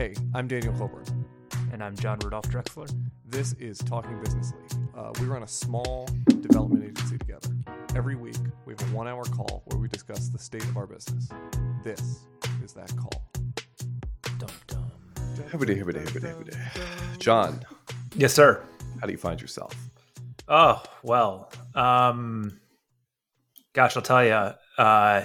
Hey, I'm Daniel Coulbourne. And I'm John Rudolph Drexler. This is Talking Businessly. Uh, we run a small development agency together. Every week, we have a one hour call where we discuss the state of our business. This is that call. Dum dum. Hibbity, hibbity, hibbity, hibbity. John, Yes, sir. how do you find yourself? Oh well. Um, gosh, I'll tell you. Uh,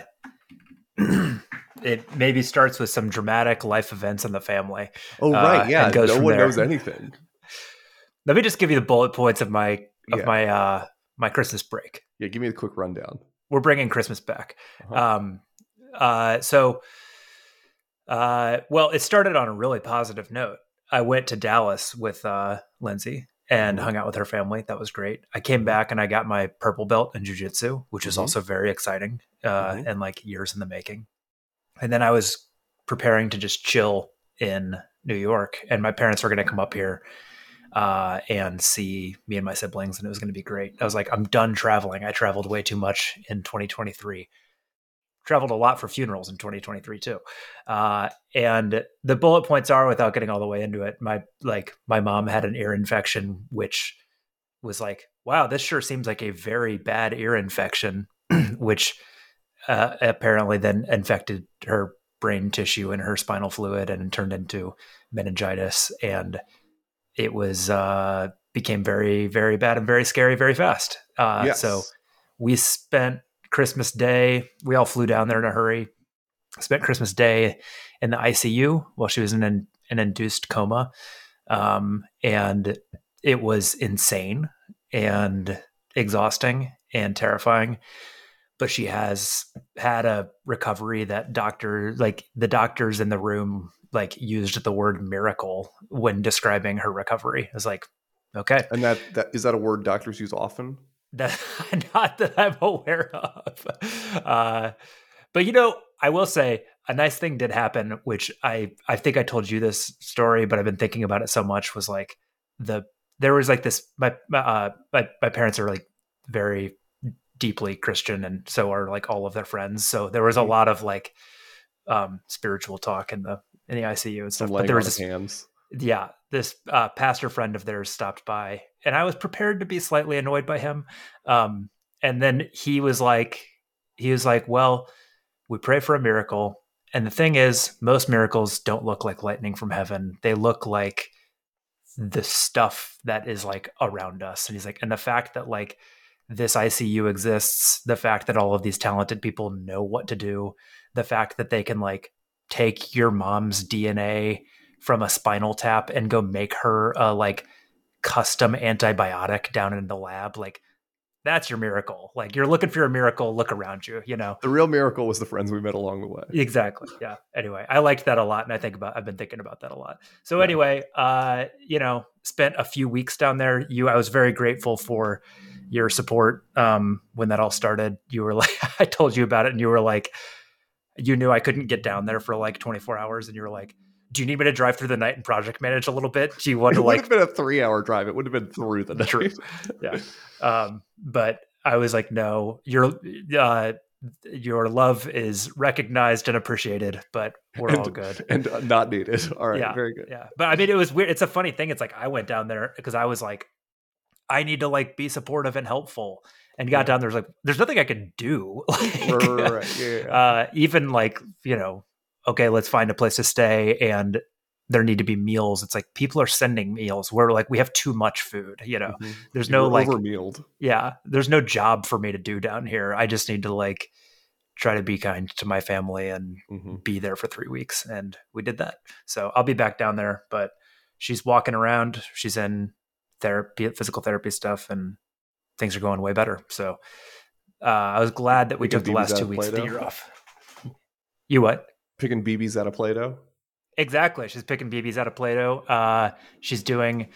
it maybe starts with some dramatic life events in the family. Oh, Uh, right. Yeah. and goes No one there. knows anything. Let me just give you the bullet points of my of Yeah. my uh my Christmas break. Yeah. Give me a quick rundown. We're bringing Christmas back. Uh-huh. Um, uh, so, uh, well, it started on a really positive note. I went to Dallas with uh, Lindsay and Mhm. hung out with her family. That was great. I came back and I got my purple belt in jujitsu, which is Mhm. also very exciting uh, Mhm. and like years in the making. And then I was preparing to just chill in New York, and my parents were going to come up here uh, and see me and my siblings, and it was going to be great. I was like, I'm done traveling. I traveled way too much in 2023. Traveled a lot for funerals in 2023 too. Uh, and the bullet points are, without getting all the way into it, my like my mom had an ear infection, which was like, wow, this sure seems like a very bad ear infection, which uh, apparently then infected her brain tissue and her spinal fluid and turned into meningitis. And it was uh became very very bad and very scary very fast. Uh Yes. so we spent christmas day we all flew down there in a hurry spent christmas day in the icu while she was in an, an induced coma. Um and it was insane and exhausting and terrifying but she has had a recovery that doctor like the doctors in the room like used the word miracle when describing her recovery. It's like, okay, And that, that is that a word doctors use often? that not that I'm aware of. Uh, but you know, I will say a nice thing did happen, which I I think I told you this story, but I've been thinking about it so much. Was like the there was like this my my, uh, my my parents are like very deeply Christian, and so are like all of their friends. So there was a Mhm. lot of like um spiritual talk in the in the ICU and stuff. But there was this hands. yeah, this uh, pastor friend of theirs stopped by, and I was prepared to be slightly annoyed by him. Um, and then he was like, he was like, "Well, we pray for a miracle, and the thing is, most miracles don't look like lightning from heaven. They look like the stuff that is like around us." And he's like, and the fact that like this ICU exists, the fact that all of these talented people know what to do, the fact that they can like take your mom's DNA from a spinal tap and go make her a like custom antibiotic down in the lab like that's your miracle. Like you're looking for your miracle look around you you know? The real miracle was the friends we met along the way. exactly yeah. Anyway i liked that a lot and i think about i've been thinking about that a lot. So Yeah. anyway uh you know spent a few weeks down there. You i was very grateful for your support um when that all started. You were like i told you about it and you were like you knew i couldn't get down there for like 24 hours and you were like do you need me to drive through the night and project manage a little bit do you want to It to would like have been a three-hour drive. It would have been through the night. True. Yeah. um, but I was like, no, your uh, your love is recognized and appreciated, but we're all good. and not needed. All right, Yeah. very good. Yeah, but I mean, it was weird. It's a funny thing. It's like I went down there because I was like, I need to like be supportive and helpful, and got Yeah. down there. Was like, there's nothing I can do. Like, Right, right, right. Yeah. uh, even like you know, okay, let's find a place to stay, and there need to be meals. It's like people are sending meals. We're like, we have too much food. You know, Mhm. there's You no like overmealed. yeah there's no job for me to do down here i just need to like try to be kind to my family and Mhm. be there for three weeks and we did that so i'll be back down there but she's walking around she's in therapy physical therapy stuff and things are going way better so uh, i was glad that we Picking took the last two weeks of the year off you what Picking BBs out of Play-Doh. Exactly. She's picking BBs out of Play-Doh. Uh, she's doing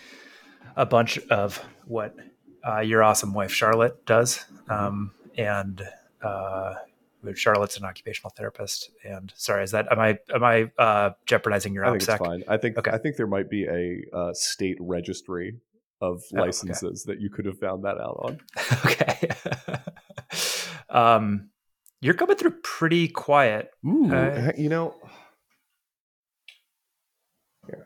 a bunch of what uh, your awesome wife Charlotte does, um, and uh, Charlotte's an occupational therapist. And sorry, is that am I am I uh, jeopardizing your I think OPSEC? it's fine. I think Okay. I think there might be a uh, state registry of Oh, okay. licenses that you could have found that out on. okay. um, you're coming through pretty quiet. Ooh, Uh, you know,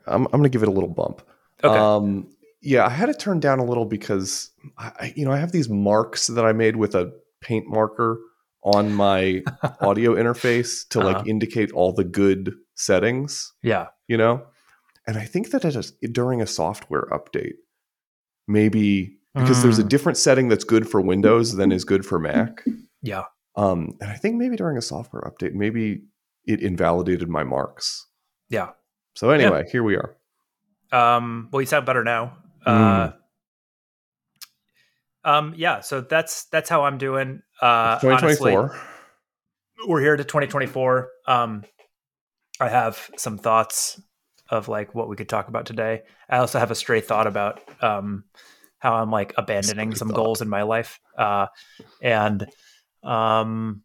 I'm, I'm going to give it a little bump. Okay. Um, yeah, I had it turned down a little because I, you know, I have these marks that I made with a paint marker on my audio interface to like Uh-huh. indicate all the good settings, yeah. you know? And I think that it is, during a software update, maybe because there's a Mm. different setting that's good for Windows than is good for Mac. Yeah. Um, and I think maybe during a software update, maybe it invalidated my marks. Yeah. So anyway, here we are. Um, well, you sound better now. Uh, um, yeah. So that's that's how I'm doing. Uh, honestly, 2024. we're here to 2024. Um, I have some thoughts of like what we could talk about today. I also have a stray thought about um, how I'm like abandoning Stray some thought. goals in my life, uh, and um,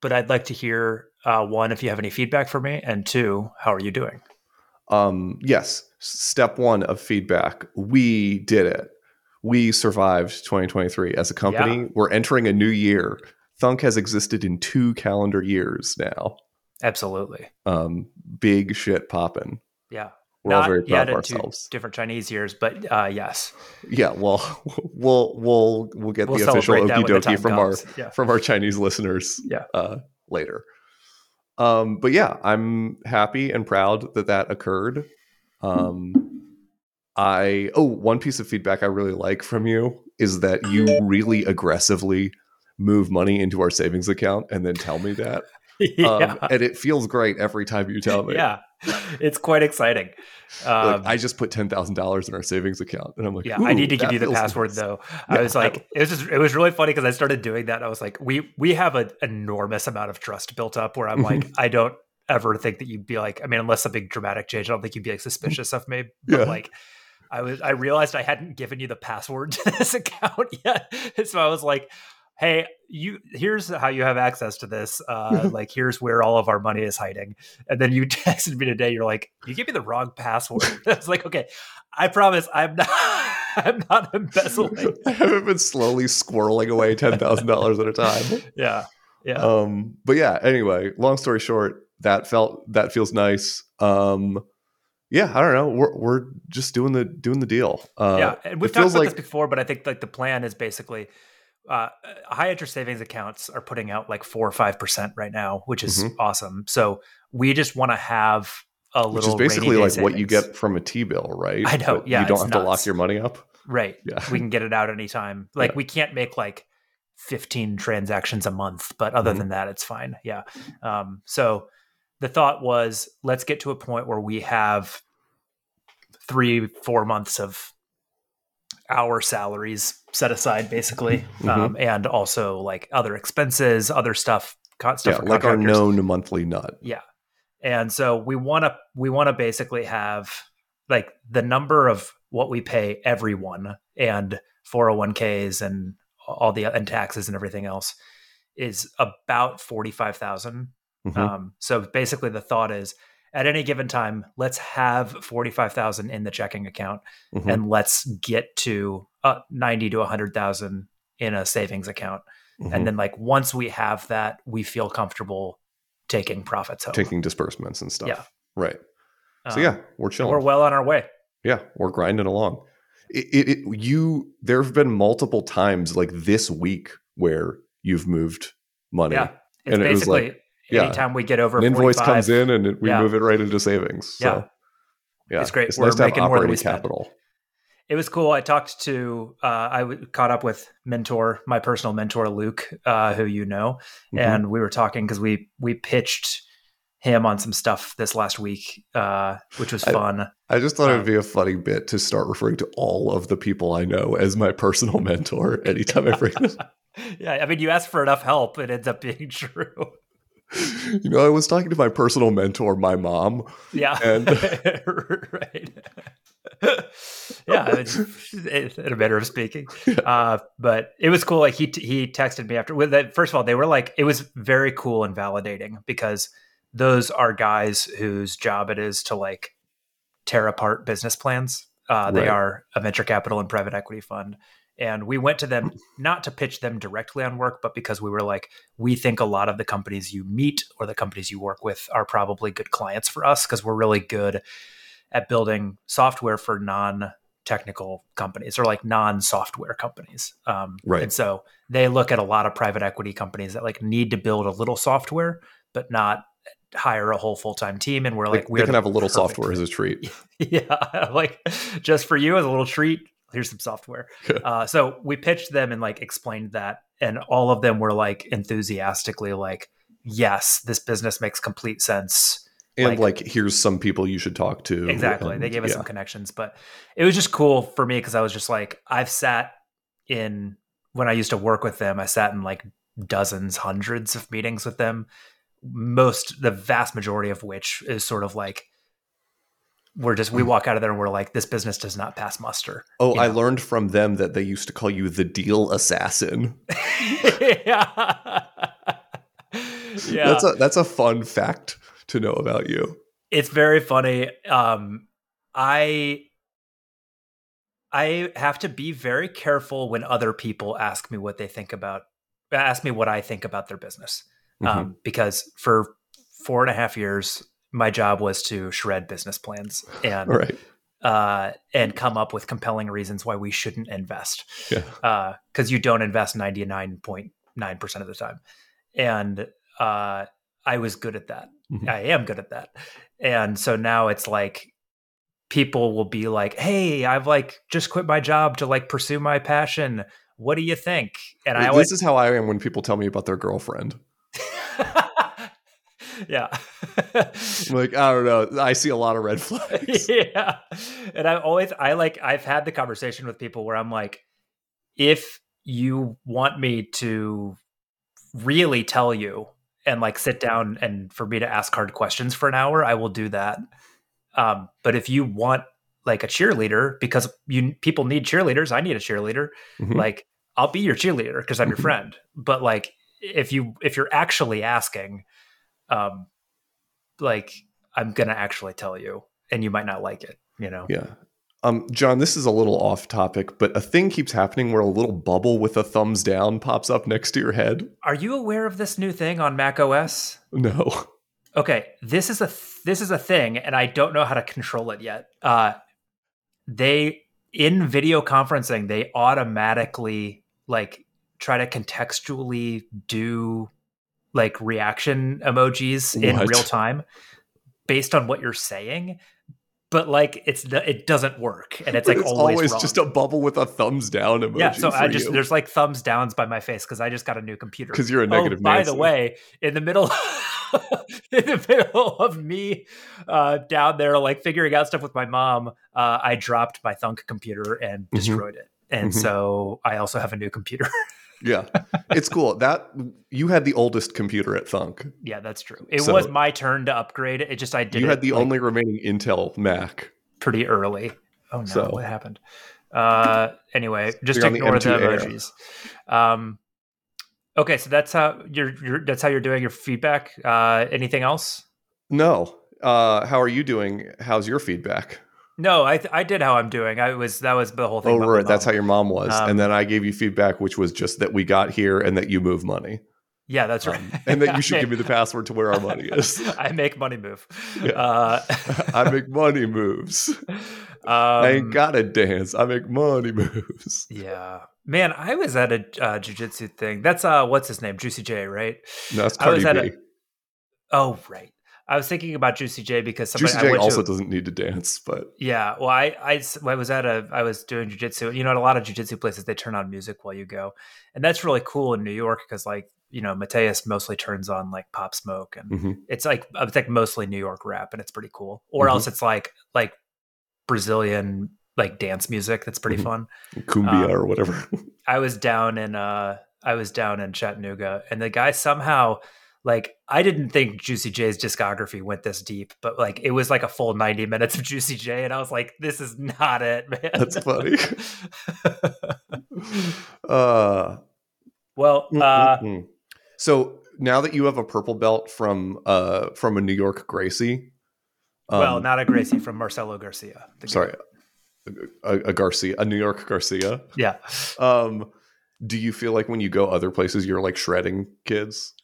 but I'd like to hear uh, one if you have any feedback for me, and two, how are you doing? Um, yes, step one of feedback. We did it. We survived 2023 as a company. Yeah. We're entering a new year. Thunk has existed in two calendar years now. Absolutely, Um, big shit popping. yeah. We're all Not very proud yet of ourselves. different Chinese years, but uh, yes, Yeah, well, we'll we'll we'll get we'll the official okie dokie from our. Yeah. from our Chinese listeners Yeah. uh, later. Um, but yeah, I'm happy and proud that that occurred. Um, I oh, one piece of feedback I really like from you is that you really aggressively move money into our savings account and then tell me that. Um, yeah. and it feels great every time you tell me. yeah, it's quite exciting. Like, Um, I just put ten thousand dollars in our savings account, and I'm like, yeah, I need to give you the password nice." though. I Yeah, was like, it was just, it was really funny because I started doing that. I was like, we we have an enormous amount of trust built up where I'm like, I don't ever think that you'd be like, I mean, unless something dramatic changed, I don't think you'd be like suspicious of me. But Yeah. like, I was, I realized I hadn't given you the password to this account yet, so I was like. Hey, you here's how you have access to this. Uh, like here's where all of our money is hiding. And then you texted me today. You're like, you gave me the wrong password. I was like, okay, I promise I'm not I'm not embezzling. I haven't been slowly squirreling away ten thousand dollars at a time. Yeah. Yeah. Um, but yeah, anyway, long story short, that felt that feels nice. Um, yeah, I don't know. We're we're just doing the doing the deal. Uh, yeah. And we've it talked about like this before, but I think like the plan is basically uh, high interest savings accounts are putting out like four or five percent right now, which is Mhm. awesome. So we just want to have a which little is basically like day what you get from a T bill, right? I know, But yeah, you don't have to lock your money up. Right. Yeah, we can get it out anytime. Like Yeah. we can't make like 15 transactions a month, but other Mhm. than that, it's fine. Yeah. Um, so the thought was let's get to a point where we have three, four months of our salaries set aside basically. Mhm. Um, and also like other expenses, other stuff, stuff yeah, like our known monthly nut. Yeah and so we want to we want to basically have like the number of what we pay everyone and 401ks and all the and taxes and everything else is about 45,000. Mhm. Um, so basically the thought is at any given time, let's have 45,000 in the checking account Mhm. and let's get to uh, 90 to 100,000 in a savings account. Mhm. And then like once we have that, we feel comfortable taking profits home. taking disbursements and stuff. Yeah. right. So Um, yeah, we're chilling. we're well on our way. Yeah, we're grinding along. It, it, it you there have been multiple times like this week where you've moved money. Yeah. It's And it was basically like- yeah. anytime we get over An invoice 45, comes in and we Yeah. move it right into savings. So, Yeah. yeah, It's great. It's We're nice to have making more than we operating spend. capital. It was cool. I talked to, uh, I w- caught up with mentor, my personal mentor, Luke, uh, who you know, Mhm. and we were talking because we we pitched him on some stuff this last week, uh, which was I- fun. I just thought um, it'd be a funny bit to start referring to all of the people I know as my personal mentor anytime I bring this. yeah, I mean, you ask for enough help, it ends up being true. You know, I was talking to my personal mentor, my mom. Yeah, And- right. yeah, in a matter of speaking. Uh, but it was cool. Like he he texted me after. With that, first of all, they were like, it was very cool and validating because those are guys whose job it is to like tear apart business plans. Uh, they are a venture capital and private equity fund, And we went to them not to pitch them directly on work, but because we were like, we think a lot of the companies you meet or the companies you work with are probably good clients for us because we're really good at building software for non technical companies or like non-software companies um, Right. and so they look at a lot of private equity companies that like need to build a little software but not hire a whole full-time team and we're Like, like we're can the have a little perfect software as a treat. yeah like just for you as a little treat here's some software uh, so we pitched them and like explained that and all of them were like enthusiastically like yes this business makes complete sense And Like- like, here's some people you should talk to. exactly and- they gave us yeah. some connections but it was just cool for me because i was just like i've sat in when i used to work with them i sat in like dozens hundreds of meetings with them most the vast majority of which is sort of like we're just we walk out of there and we're like this business does not pass muster Oh, you I know? learned from them that they used to call you the deal assassin. yeah yeah That's a that's a fun fact to know about you. it's very funny um i i have to be very careful when other people ask me what they think about ask me what i think about their business Mhm. um because for four and a half years my job was to shred business plans and right. uh and come up with compelling reasons why we shouldn't invest Yeah. because you don't invest 99.9% of the time. And uh, I was good at that. Mhm. I am good at that. And so now it's like people will be like, hey, I've like just quit my job to like pursue my passion. What do you think? And I this always, is how I am when people tell me about their girlfriend. Yeah. Like, I don't know. I see a lot of red flags. yeah. And I always I like I've had the conversation with people where I'm like, if you want me to really tell you and like sit down and for me to ask hard questions for an hour, I will do that. Um, but if you want like a cheerleader, because you people need cheerleaders, I need a cheerleader. Mhm. Like I'll be your cheerleader because I'm your Mhm. friend. But like if you if you're actually asking, um, like I'm gonna actually tell you, and you might not like it. You know? Yeah. Um, John, this is a little off topic, but a thing keeps happening where a little bubble with a thumbs down pops up next to your head. Are you aware of this new thing on Mac OS? No. Okay, this is a th- this is a thing, and I don't know how to control it yet. Uh, they in video conferencing, they automatically like try to contextually do like reaction emojis in real time based on what you're saying. But like it's it doesn't work, and it's But like it's always, always just a bubble with a thumbs down emoji. yeah. So I just you. there's like thumbs downs by my face because I just got a new computer. because you're a negative. oh, by Nancy. the way, in the middle, in the middle of me uh, down there, like figuring out stuff with my mom, uh, I dropped my Thunk computer and Mhm. destroyed it. And Mhm. so I also have a new computer. yeah, it's cool. That you had the oldest computer at Thunk. yeah, that's true. It So- was my turn to upgrade. It just I did You had the like, only remaining Intel Mac. pretty early. Oh no, So- what happened? Uh, anyway, just the ignore the, M2 emojis. Um, okay, so that's how you're, you're. That's how you're doing your feedback. Uh, anything else? No. Uh, how are you doing? How's your feedback? No, I I did how I'm doing. I was that was the whole thing. Oh, right. That's how your mom was. Um, and then I gave you feedback, which was just that we got here and that you move money. Yeah, that's right. Um, and that you should give me the password to where our money is. I make money move. Yeah. Uh, I make money moves. um, I ain't gotta dance. I make money moves. Yeah, man, I was at a uh, jujitsu thing. That's uh, what's his name? Juicy J, right? No, that's I was at B. a- Oh, right. I was thinking about Juicy J because somebody Juicy I J also to, doesn't need to dance, but Yeah, well, I I was at a I was doing jujitsu. You know, at a lot of jujitsu places they turn on music while you go, and that's really cool in New York because like you know Mateus mostly turns on like Pop Smoke, and Mhm. it's like it's like mostly New York rap, and it's pretty cool. Or Mhm. else it's like like Brazilian like dance music that's pretty Mhm. fun. cumbia Um, or whatever. I was down in uh I was down in Chattanooga and the guy somehow like I didn't think Juicy J's discography went this deep, but like it was like a full 90 minutes of Juicy J and I was like this is not it, man. That's funny. uh, well, mm, uh mm, mm. so now that you have a purple belt from uh from a New York Gracie, um, well, not a Gracie from Marcelo Garcia. sorry, a, a Garcia, a New York Garcia. Yeah. Um, do you feel like when you go other places, you're like shredding kids?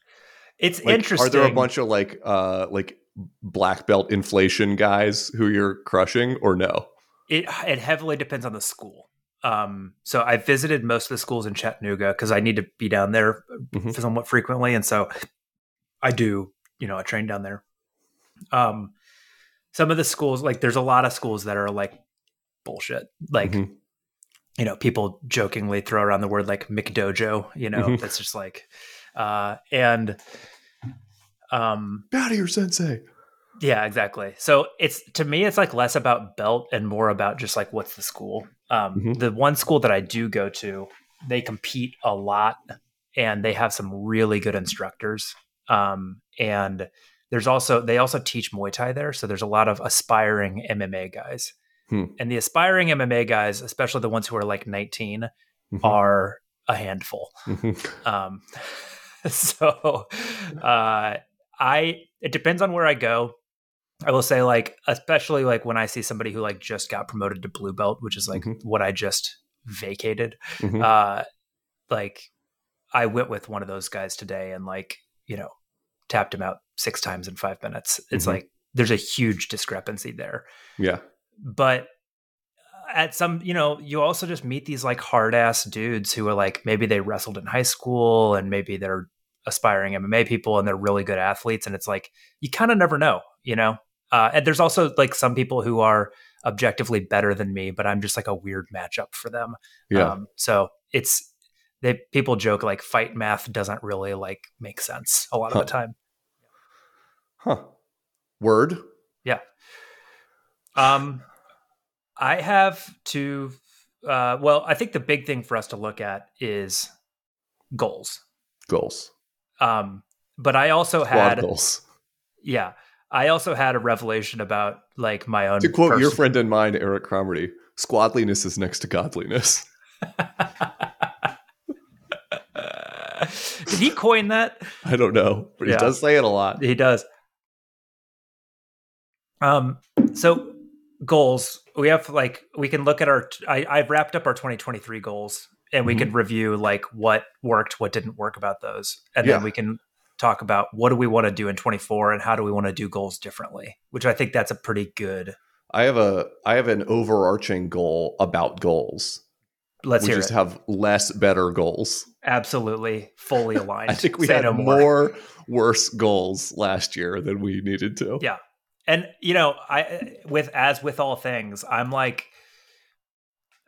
It's Like, interesting. Are there a bunch of like uh like black belt inflation guys who you're crushing, or no? it it heavily depends on the school. Um, so I visited most of the schools in Chattanooga because I need to be down there Mhm. somewhat frequently, and so I do. You know, I train down there. Um, some of the schools, like there's a lot of schools that are like bullshit. Like Mhm. you know, people jokingly throw around the word like McDojo. You know, Mhm. that's just like, uh, and um, Out of your sensei. yeah, exactly. So it's to me, it's like less about belt and more about just like what's the school. Um, Mhm. The one school that I do go to, they compete a lot, and they have some really good instructors. Um, and there's also they also teach Muay Thai there, so there's a lot of aspiring MMA guys. Hmm. And the aspiring MMA guys, especially the ones who are like 19, Mhm. are a handful. Mhm. Um, so uh, I it depends on where I go. I will say like especially like when I see somebody who like just got promoted to blue belt, which is like Mhm. what I just vacated. Mhm. Uh, like I went with one of those guys today and like you know tapped him out six times in five minutes. It's Mhm. like there's a huge discrepancy there yeah. but at some you know you also just meet these like hard ass dudes who are like maybe they wrestled in high school and maybe they're aspiring mma people and they're really good athletes and it's like you kind of never know you know uh, and there's also like some people who are objectively better than me but i'm just like a weird matchup for them Yeah. um, so it's they people joke like fight math doesn't really like make sense a lot Huh. of the time huh. Word. Yeah. Um, I have to. Uh, well, I think the big thing for us to look at is goals. Goals. Um, but I also had, goals. yeah, I also had a revelation about like my own. To quote your friend and mine, Eric Cromarty, squadliness is next to godliness. Did he coin that? I don't know, but Yeah. he does say it a lot. He does. Um. So goals. We have like we can look at our. I I've wrapped up our 2023 goals, and we Mhm. can review like what worked, what didn't work about those, and Yeah. then we can talk about what do we want to do in 24 and how do we want to do goals differently. Which I think that's a pretty good. I have a I have an overarching goal about goals. Let's we just it. have less better goals. Absolutely, fully aligned. I think we Say had no more. worse goals last year than we needed to. Yeah. And you know i with as with all things i'm like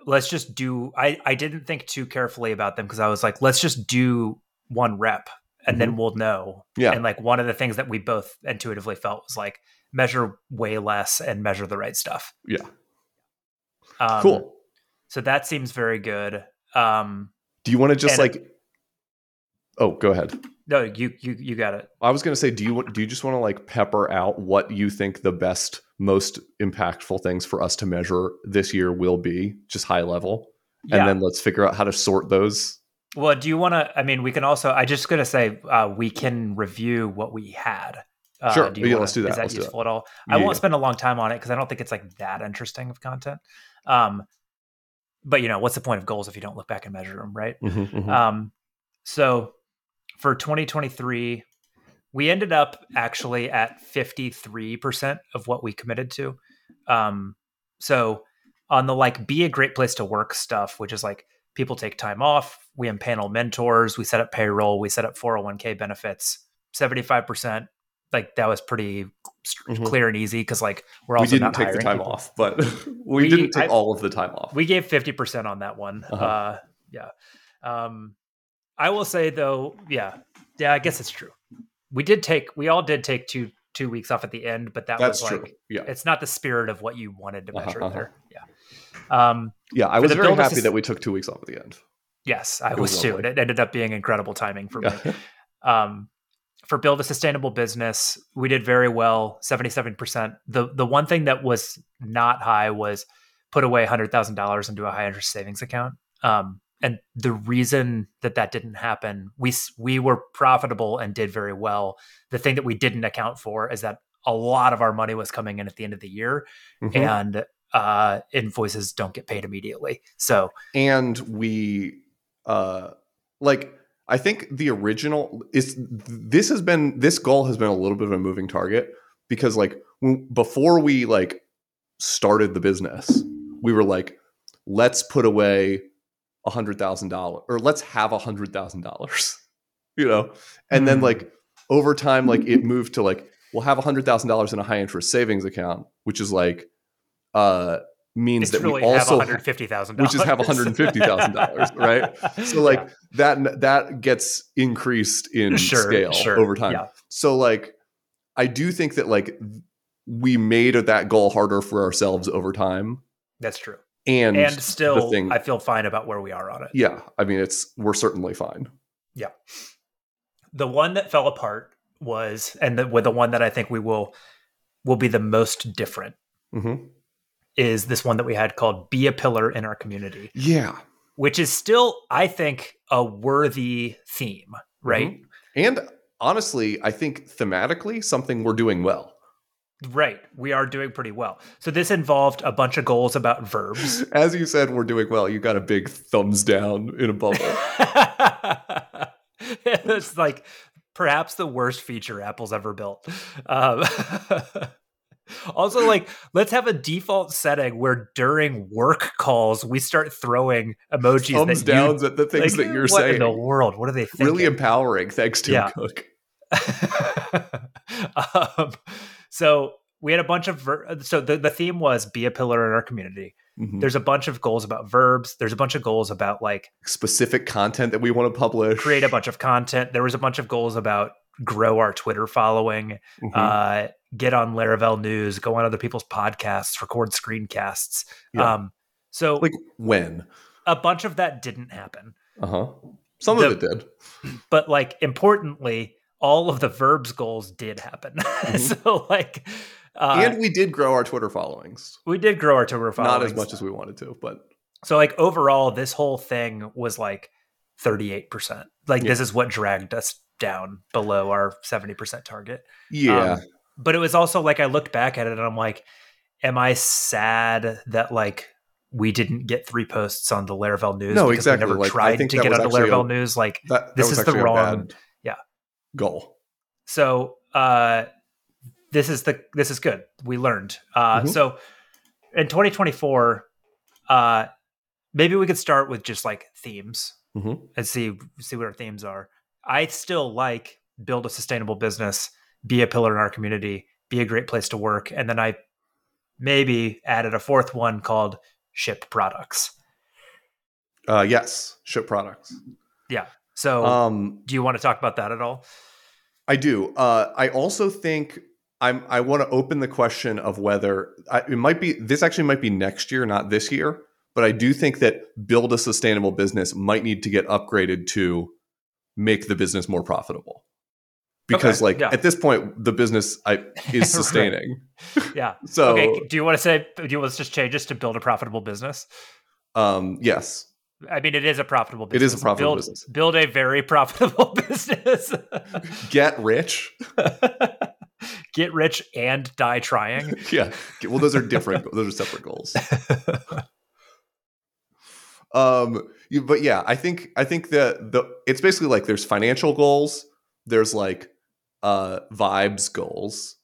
let's just do i i didn't think too carefully about them because i was like let's just do one rep and then we'll know Mm-hmm. Yeah. and like one of the things that we both intuitively felt was like measure way less and measure the right stuff Yeah. um, cool. so that seems very good um Do you want to just like Oh, go ahead. no you you you got it I was going to say do you want- do you just want to like pepper out what you think the best most impactful things for us to measure this year will be, just high level. yeah And then let's figure out how to sort those. Well, do you want to? I mean, we can also. I just gonna say uh, we can review what we had. Uh, Sure. Do you Yeah, wanna- let's do that. Is that Let's useful at all? I Yeah, won't spend a long time on it because I don't think it's like that interesting of content. Um, but you know, what's the point of goals if you don't look back and measure them, right? Mhm, mhm. Um, so for 2023, we ended up actually at 53% of what we committed to. Um, so on the like be a great place to work stuff, which is like people take time off, we panel mentors, we set up payroll, we set up 401k benefits, 75%. Like that was pretty Mhm. clear and easy because like we're we didn't not take the time people. off, but we, We- didn't take I- all of the time off. We gave 50% on that one. uh Uh-huh. yeah. Um, I will say though, yeah, yeah, I guess it's true. We did take, we all did take two two weeks off at the end, but that That's was true. like, Yeah. it's not the spirit of what you wanted to Uh-huh, measure uh-huh. there. Yeah. Um, Yeah, I was very happy sys- that we took two weeks off at the end. yes, I It was was too. And it ended up being incredible timing for me. Um, for build a sustainable business, we did very well, seventy seven percent. The the one thing that was not high was put away hundred thousand dollars into a high interest savings account. Um, and the reason that that didn't happen, we we were profitable and did very well. The thing that we didn't account for is that a lot of our money was coming in at the end of the year, Mhm. and uh, invoices don't get paid immediately. So and we uh like I think the original is this has been this goal has been a little bit of a moving target because like when, before we like started the business, we were like, let's put away a hundred thousand dollars or let's have a hundred thousand dollars, you know, and then Hmm. like over time, like it moved to like we'll have a hundred thousand dollars in a high interest savings account, which is like uh means it's that really we also have $150,000. which is have $150,000, right? So like that that gets increased in Sure, scale sure, over time. yeah. So like I do think that like we made that goal harder for ourselves over time That's true. And, And still, thing- I feel fine about where we are on it. yeah, I mean it's we're certainly fine. Yeah. The one that fell apart was, and the, with the one that I think we will will be the most different hmm is this one that we had called "Be a Pillar in Our Community," Yeah. which is still, I think, a worthy theme. Right, Mhm. And honestly, I think thematically something we're doing well. Right. We are doing pretty well. So this involved a bunch of goals about verbs. As you said, we're doing well. You got a big thumbs down in a bubble. it's like perhaps the worst feature Apple's ever built. Um, also, like, let's have a default setting where during work calls we start throwing emojis thumbs you- downs at the things like, that you're what saying. in the world? What are they thinking? really empowering thanks to Yeah. Cook. um, so we had a bunch of ver- so the, the theme was be a pillar in our community. Mhm. There's a bunch of goals about verbs. There's a bunch of goals about like Specific content that we want to publish. create a bunch of content. There was a bunch of goals about grow our Twitter following, Mhm. uh, get on Laravel News, go on other people's podcasts, record screencasts. Yeah. Um, so like when? a bunch of that didn't happen. Uh huh. Some The- of it did. But like importantly, all of the verbs goals did happen. so like, uh, Mm-hmm. and we did grow our Twitter followings. we did grow our Twitter followings. Not as much as we wanted to, but So like overall, this whole thing was like 38%. Like Yeah. this is what dragged us down below our 70% target. yeah. Um, but it was also like I looked back at it and I'm like, am I sad that like we didn't get three posts on the Laravel news? No, because exactly. We never Like, tried to get on the actually a- Laravel news. Like, that, that this is the wrong- bad. Goal. so uh, this is the this is good. We learned. Uh, Mhm. So in 2024, uh, maybe we could start with just like themes Mhm. and see see what our themes are. I still like build a sustainable business, be a pillar in our community, be a great place to work, and then I maybe added a fourth one called ship products. Uh, yes, ship products. So, Um, do you want to talk about that at all? I do. Uh, I also think I'm. I want to open the question of whether I, it might be. This actually might be next year, not this year. But I do think that build a sustainable business might need to get upgraded to make the business more profitable. Because, Okay, like yeah. at this point, the business I, is sustaining. Yeah. So, okay. Do you want to say? Do you want to just change this to build a profitable business? um, yes, I mean, it is a profitable business. It is a profitable build, business. Build a very profitable business. get rich. Get rich and die trying. yeah. Well, those are different. those are separate goals. um you, but yeah i think i think that the it's basically like there's financial goals there's like uh vibes goals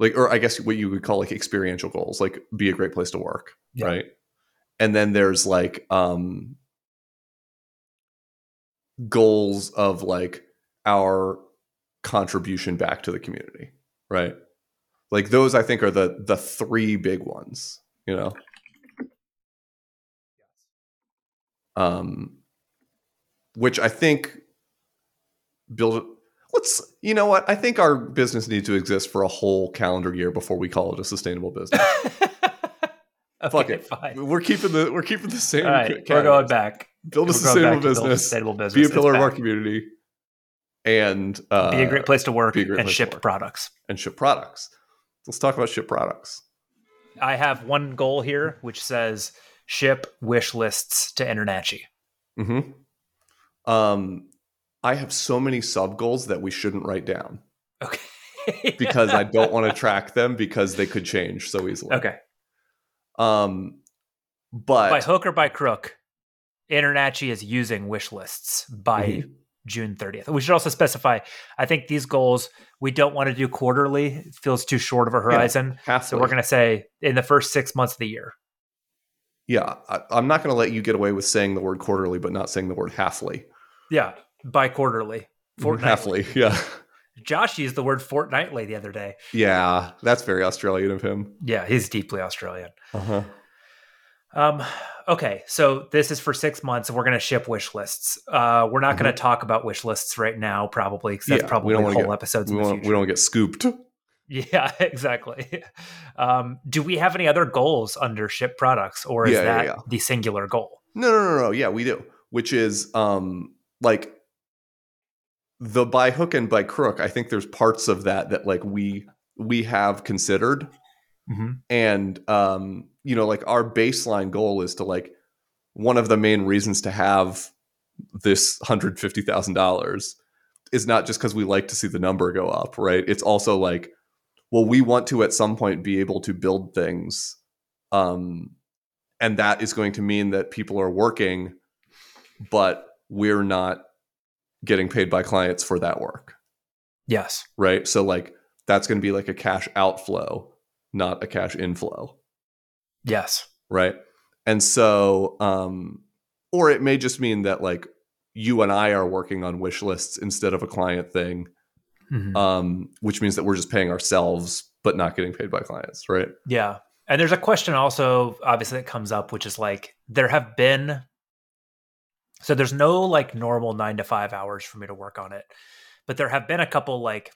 like or i guess what you would call like experiential goals like be a great place to work Yeah. right and then there's like um goals of like our contribution back to the community right? Like those i think are the the three big ones you know? Um which i think build let's you know what? I think our business needs to exist for a whole calendar year before we call it a sustainable business okay, fuck it fine. we're keeping the we're keeping the same All right, we're going back. build a sustainable back build a business sustainable business. be a pillar of our community and uh, be a great place to work be a great and ship work. products. and ship products let's talk about ship products I have one goal here, which says ship wish lists to Internachi. hmm um i have so many sub goals that we shouldn't write down Okay. because I don't want to track them because they could change so easily. okay. Um, but by hook or by crook, Internachi is using wish lists by Mhm. June 30th. We should also specify. I think these goals we don't want to do quarterly. It feels too short of a horizon. half So we're going to say in the first six months of the year. yeah, I, I'm not going to let you get away with saying the word quarterly, but not saying the word halfly. Yeah, bi quarterly, fortnightly. Halfly, yeah, Josh used the word fortnightly the other day. yeah. That's very Australian of him. Yeah, he's deeply Australian. Uh-huh. Um, okay, so this is for six months, and we're going to ship wish lists. Uh, we're not going to talk about wish lists right now, probably because that's Mm-hmm. Yeah, probably whole get- episodes We in the don't, we don't get scooped. Yeah, exactly. Um, do we have any other goals under ship products, or is yeah, that yeah. the singular goal? No, no, no, no. Yeah, we do. Which is um like the by hook and by crook. I think there's parts of that that like we we have considered, Mm-hmm. and um you know like our baseline goal is to like one of the main reasons to have this hundred fifty thousand dollars is not just because we like to see the number go up, right? It's also like, well, we want to at some point be able to build things, um, and that is going to mean that people are working, but we're not getting paid by clients for that work, Yes. right? So like that's going to be like a cash outflow, not a cash inflow Yes. right and so um or it may just mean that like you and i are working on wish lists instead of a client thing Mhm. um which means that we're just paying ourselves but not getting paid by clients right Yeah. And there's a question also, obviously, that comes up, which is like, there have been, so there's no like normal nine to five hours for me to work on it, but there have been a couple like,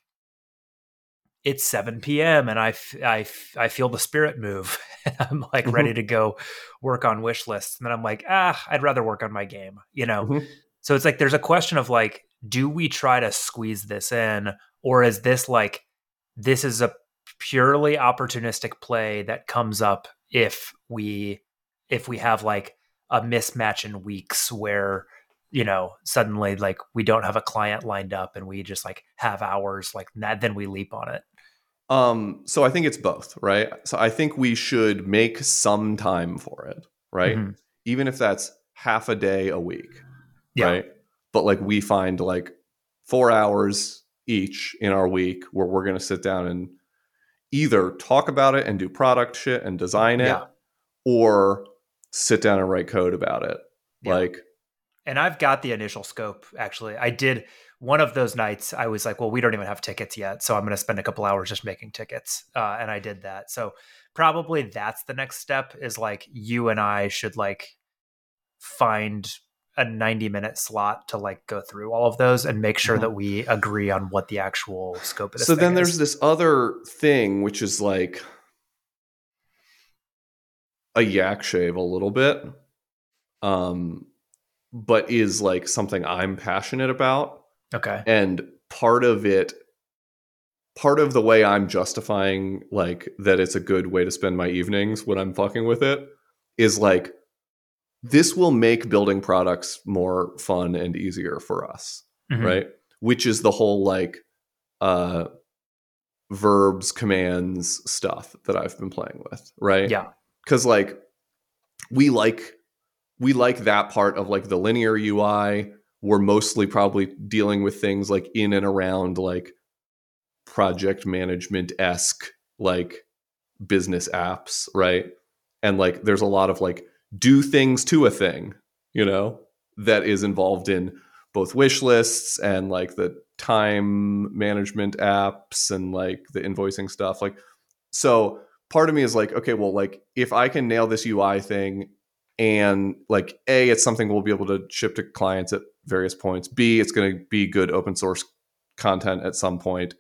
it's 7 p.m. and I, f- I, f- I feel the spirit move. and I'm like Mhm. ready to go work on wish lists. And then I'm like, ah, I'd rather work on my game, you know? Mhm. So it's like, there's a question of like, do we try to squeeze this in or is this like, this is a purely opportunistic play that comes up if we if we have like a mismatch in weeks where you know suddenly like we don't have a client lined up and we just like have hours like that then we leap on it um so i think it's both right so i think we should make some time for it right Mhm. even if that's half a day a week Yeah. right but like we find like four hours each in our week where we're going to sit down and either talk about it and do product shit and design it Yeah. or sit down and write code about it Yeah. like and i've got the initial scope actually i did one of those nights i was like well we don't even have tickets yet so i'm going to spend a couple hours just making tickets uh, and i did that so probably that's the next step is like you and i should like find a 90 minute slot to like go through all of those and make sure Mhm. that we agree on what the actual scope of this so then is. there's this other thing which is like a yak shave a little bit um but is like something i'm passionate about. Okay. And part of it part of the way i'm justifying like that it's a good way to spend my evenings when i'm fucking with it is like this will make building products more fun and easier for us Mhm. right? Which is the whole like uh verbs commands stuff that i've been playing with right? Yeah because like we like we like that part of like the linear ui we're mostly probably dealing with things like in and around like project management esque like business apps right? And like there's a lot of like do things to a thing you know that is involved in both wish lists and like the time management apps and like the invoicing stuff like so part of me is like okay well like if i can nail this ui thing and like a it's something we'll be able to ship to clients at various points b it's going to be good open source content at some point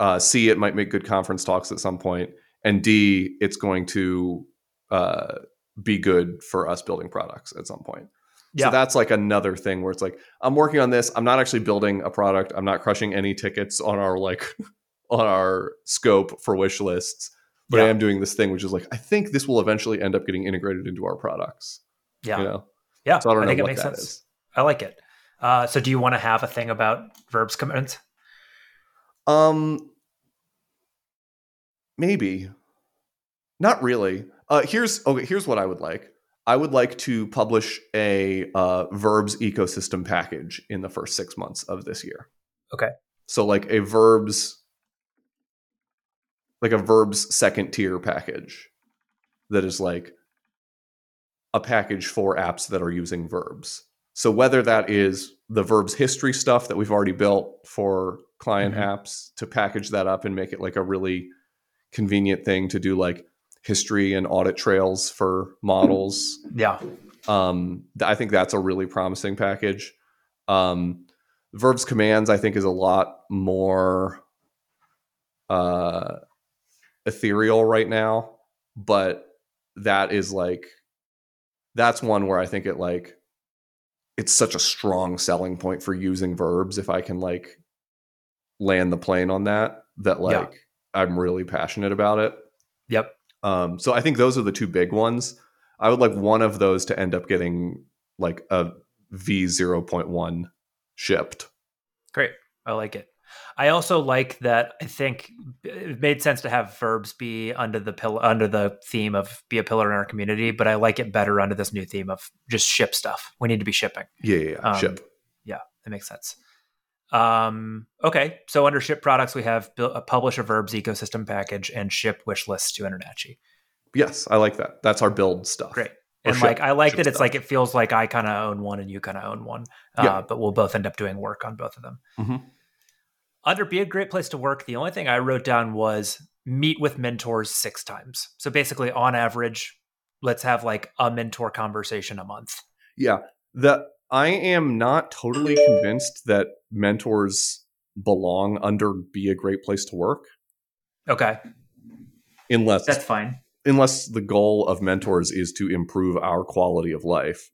uh, c it might make good conference talks at some point. and d it's going to uh, be good for us building products at some point yeah so that's like another thing where it's like I'm working on this. I'm not actually building a product. I'm not crushing any tickets on our like on our scope for wish lists. But I am doing this thing which is like I think this will eventually end up getting integrated into our products. yeah You know. yeah So I don't know think it what makes that sense is. i like it uh, so do you want to have a thing about verbs commands Um maybe. Not really. Uh, here's okay. Here's what I would like. I would like to publish a uh, verbs ecosystem package in the first six months of this year. Okay. So like a verbs, like a verbs second tier package that is like a package for apps that are using verbs. So whether that is the verbs history stuff that we've already built for client Mhm. apps to package that up and make it like a really convenient thing to do like history and audit trails for models. Yeah. Um, I think that's a really promising package. Um, verbs commands, I think, is a lot more uh, ethereal right now, but that is like that's one where I think it like it's such a strong selling point for using verbs. If I can like land the plane on that, that like Yeah. I'm really passionate about it. Yep. Um, so I think those are the two big ones. I would like one of those to end up getting like a V zero point one shipped. Great. I like it. I also like that. I think it made sense to have verbs be under the pillar under the theme of be a pillar in our community, but I like it better under this new theme of just ship stuff. We need to be shipping. Yeah, yeah, yeah. Um, ship. Yeah, that makes sense. Um, okay, so under ship products, we have build, publish a verbs ecosystem package and ship wish lists to Internachi. Yes, I like that. That's our build stuff. Great. Or And ship- like I like that it's stuff. like it feels like I kind of own one and you kind of own one, uh, Yeah. but we'll both end up doing work on both of them. Mhm. Under be a great place to work, the only thing I wrote down was meet with mentors six times. So basically, on average, let's have like a mentor conversation a month. Yeah. The I am not totally convinced that mentors belong under be a great place to work Okay, unless that's fine. unless the goal of mentors is to improve our quality of life.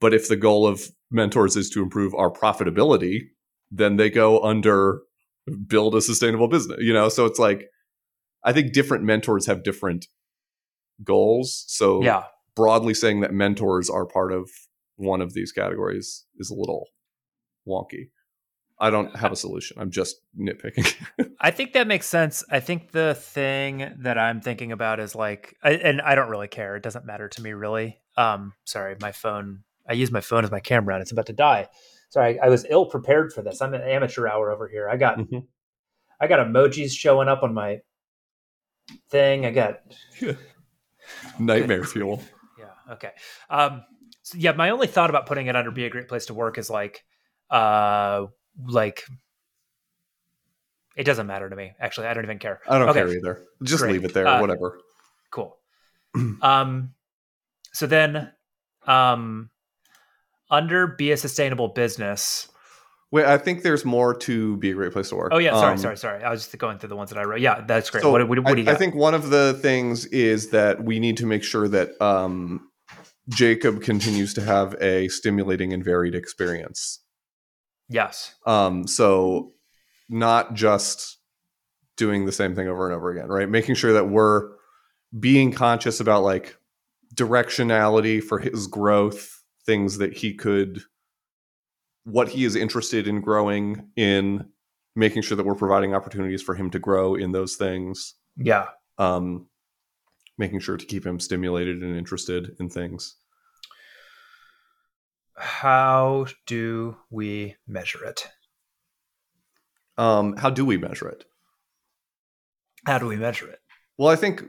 But if the goal of mentors is to improve our profitability, then they go under build a sustainable business, you know? So it's like I think different mentors have different goals. So Yeah, broadly saying that mentors are part of one of these categories is a little wonky. I don't have a solution. I'm just nitpicking. I think that makes sense. I think the thing that I'm thinking about is like, I, and I don't really care. It doesn't matter to me really. Um, sorry, my phone. I use my phone as my camera, and it's about to die. Sorry, I, was ill prepared for this. I'm an amateur hour over here. I got, Mhm. I got emojis showing up on my thing. I got, Nightmare fuel. yeah, okay. Um, so yeah, my only thought about putting it under be a great place to work is like, uh, like. It doesn't matter to me. Actually, I don't even care. I don't Okay. care either. Just Great. leave it there. Uh, whatever. cool um so then um under be a sustainable business Wait, I think there's more to be a great place to work. oh yeah sorry Um, sorry sorry i was just going through the ones that i wrote yeah that's great So what, what, what I, do you I got think one of the things is that we need to make sure that um, Jacob continues to have a stimulating and varied experience. yes Um, so not just doing the same thing over and over again, right? Making sure that we're being conscious about like directionality for his growth, things that he could, what he is interested in growing in, making sure that we're providing opportunities for him to grow in those things, yeah um, making sure to keep him stimulated and interested in things. how do we measure it Um, how do we measure it? how do we measure it Well, I think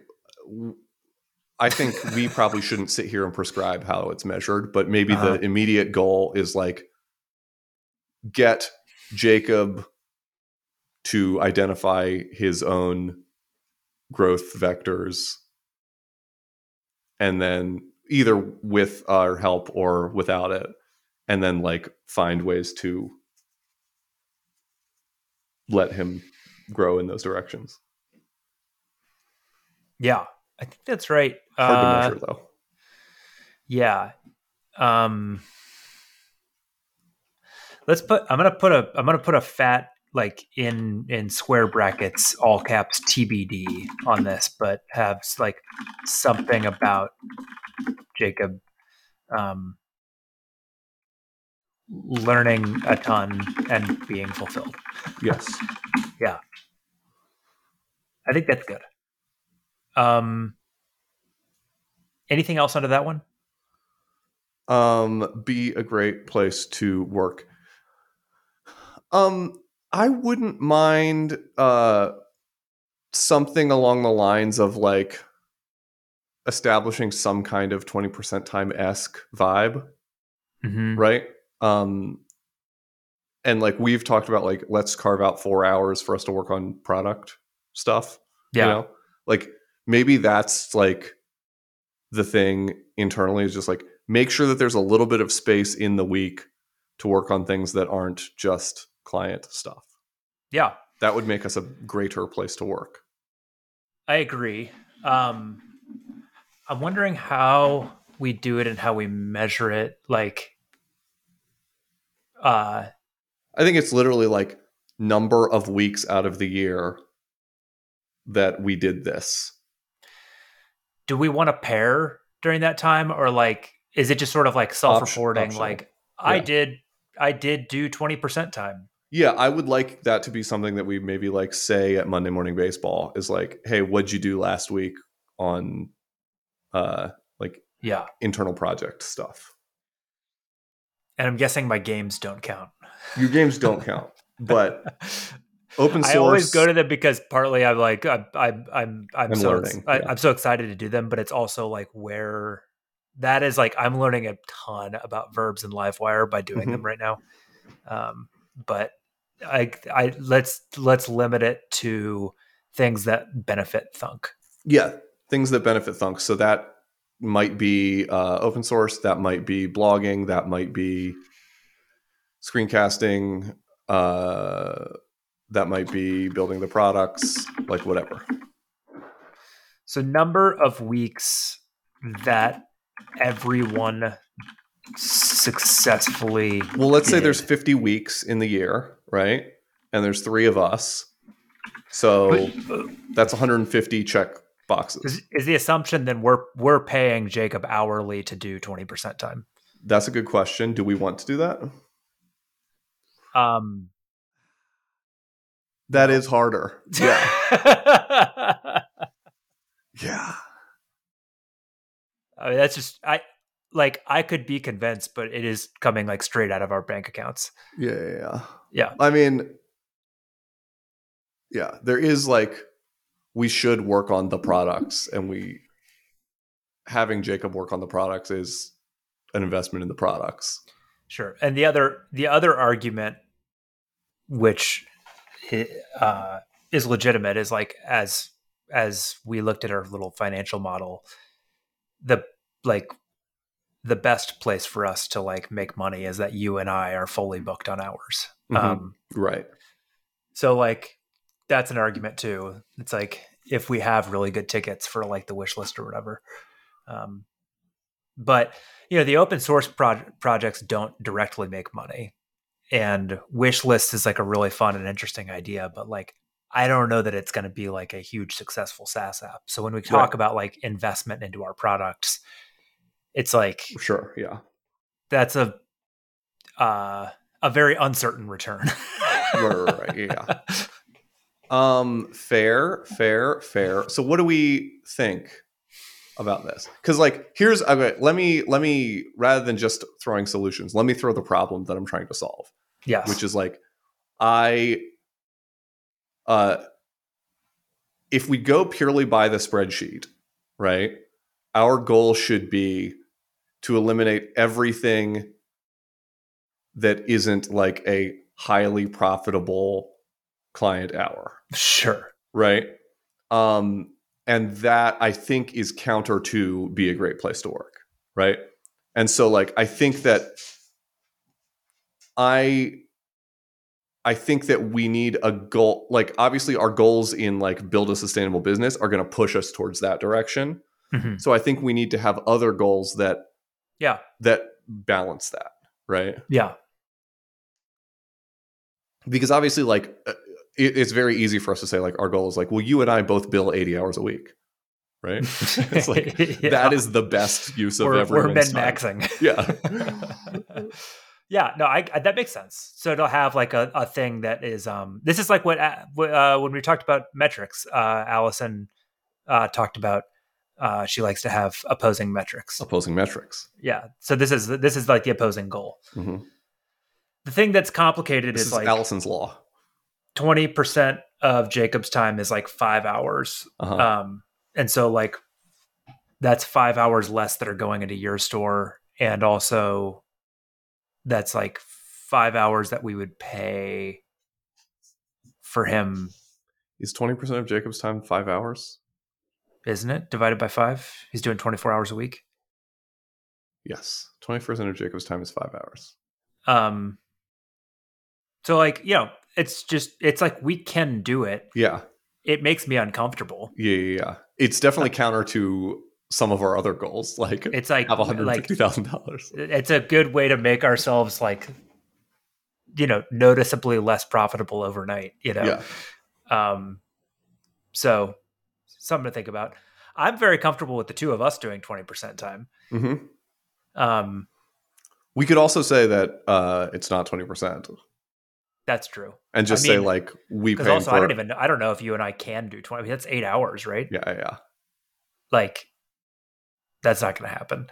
I think we probably shouldn't sit here and prescribe how it's measured, but maybe Uh-huh. the immediate goal is like get Jacob to identify his own growth vectors and then either with our help or without it and then like find ways to let him grow in those directions. yeah i think that's right Hard to Uh, measure though. yeah um let's put i'm gonna put a i'm gonna put a fat like in in square brackets all caps tbd on this but have like something about jacob um learning a ton and being fulfilled Yes. Yeah. I think that's good um Anything else under that one? Um, be a great place to work. Um, I wouldn't mind uh something along the lines of like establishing some kind of 20% time esque vibe, Mm-hmm. right? Um and like we've talked about like let's carve out four hours for us to work on product stuff. Yeah. You know? Like maybe that's like the thing internally is just like make sure that there's a little bit of space in the week to work on things that aren't just client stuff. Yeah. That would make us a greater place to work. I agree. Um, I'm wondering how we do it and how we measure it. Like, uh, I think it's literally like number of weeks out of the year that we did this. Do we want to pair during that time, or like, is it just sort of like self-reporting? like, I did, I did do 20% time. Yeah, I would like that to be something that we maybe like say at Monday Morning Baseball is like, hey, what'd you do last week on uh like Yeah. internal project stuff? And I'm guessing my games don't count. Your games don't count, but open source I always go to them because partly I'm like I'm I'm I'm, I'm so learning, I, yeah. I'm so excited to do them, but it's also like where that is like I'm learning a ton about verbs and Livewire by doing Mhm. them right now. Um, but I I let's let's limit it to things that benefit Thunk. yeah, things that benefit Thunk. So that might be uh, open source, that might be blogging, that might be screencasting, uh, that might be building the products, like whatever. So number of weeks that everyone successfully Well, let's say there's 50 weeks in the year, right? And there's three of us. So But- that's 150 check boxes. Is, is the assumption then we're we're paying Jacob hourly to do twenty percent time? That's a good question. Do we want to do that? Um, That is harder. Yeah. yeah. I mean, that's just I like I could be convinced, but it is coming like straight out of our bank accounts. Yeah. Yeah. yeah. Yeah. I mean, yeah, there is like, we should work on the products and we, having Jacob work on the products is an investment in the products. Sure. And the other the other argument, which uh, is legitimate, is like as as we looked at our little financial model, the like the best place for us to like make money is that you and I are fully booked on hours. Mhm. Um, Right. so like that's an argument too. It's like if we have really good tickets for like the wish list or whatever. Um, but you know the open source pro- projects don't directly make money, and wish list is like a really fun and interesting idea. But like I don't know that it's going to be like a huge successful SaaS app. So when we talk Right. about like investment into our products, it's like Sure. Yeah. that's a uh, a very uncertain return. Right, right, right, yeah. Um, fair, fair, fair. So, what do we think about this? Because, like, here's okay. Let me let me rather than just throwing solutions, let me throw the problem that I'm trying to solve, yes. which is like, I, uh, if we go purely by the spreadsheet, right? Our goal should be to eliminate everything that isn't like a highly profitable client hour, sure. right? Um, and that I think is counter to be a great place to work, right? And so, like, I think that I I think that we need a goal. Like, obviously, our goals in like build a sustainable business are going to push us towards that direction. Mhm. So I think we need to have other goals that Yeah. that balance that, right? Yeah. because obviously like uh, it, it's very easy for us to say like our goal is like well you and i both bill 80 hours a week right it's like Yeah. that is the best use of we're, we're everyone's min time. maxing. yeah yeah, no, I, I that makes sense. So it'll have like a, a thing that is um this is like what uh, uh, when we talked about metrics, uh, Allison uh, talked about Uh, she likes to have opposing metrics. Opposing metrics. Yeah. So this is this is like the opposing goal. hmm The thing that's complicated is is like Allison's law. twenty percent of Jacob's time is like five hours. Uh-huh. Um, and so like that's five hours less that are going into your store, and also that's like five hours that we would pay for him, Is twenty percent of Jacob's time five hours? isn't it? Divided by five, he's doing twenty four hours a week. Yes, twenty percent of Jacob's time is five hours. Um, so like you know, it's just it's like we can do it. Yeah, It makes me uncomfortable. yeah, yeah. yeah. It's definitely counter to some of our other goals, like It's like have one hundred like fifty thousand dollars. it's a good way to make ourselves like you know noticeably less profitable overnight you know? Yeah, um so something to think about. I'm very comfortable with the two of us doing 20% time. Hmm um we could also say that uh, it's not twenty percent, that's true. And just I say like we because pay also i don't even i don't know if you and i can do 20 that's eight hours right? Yeah, yeah. like that's not gonna happen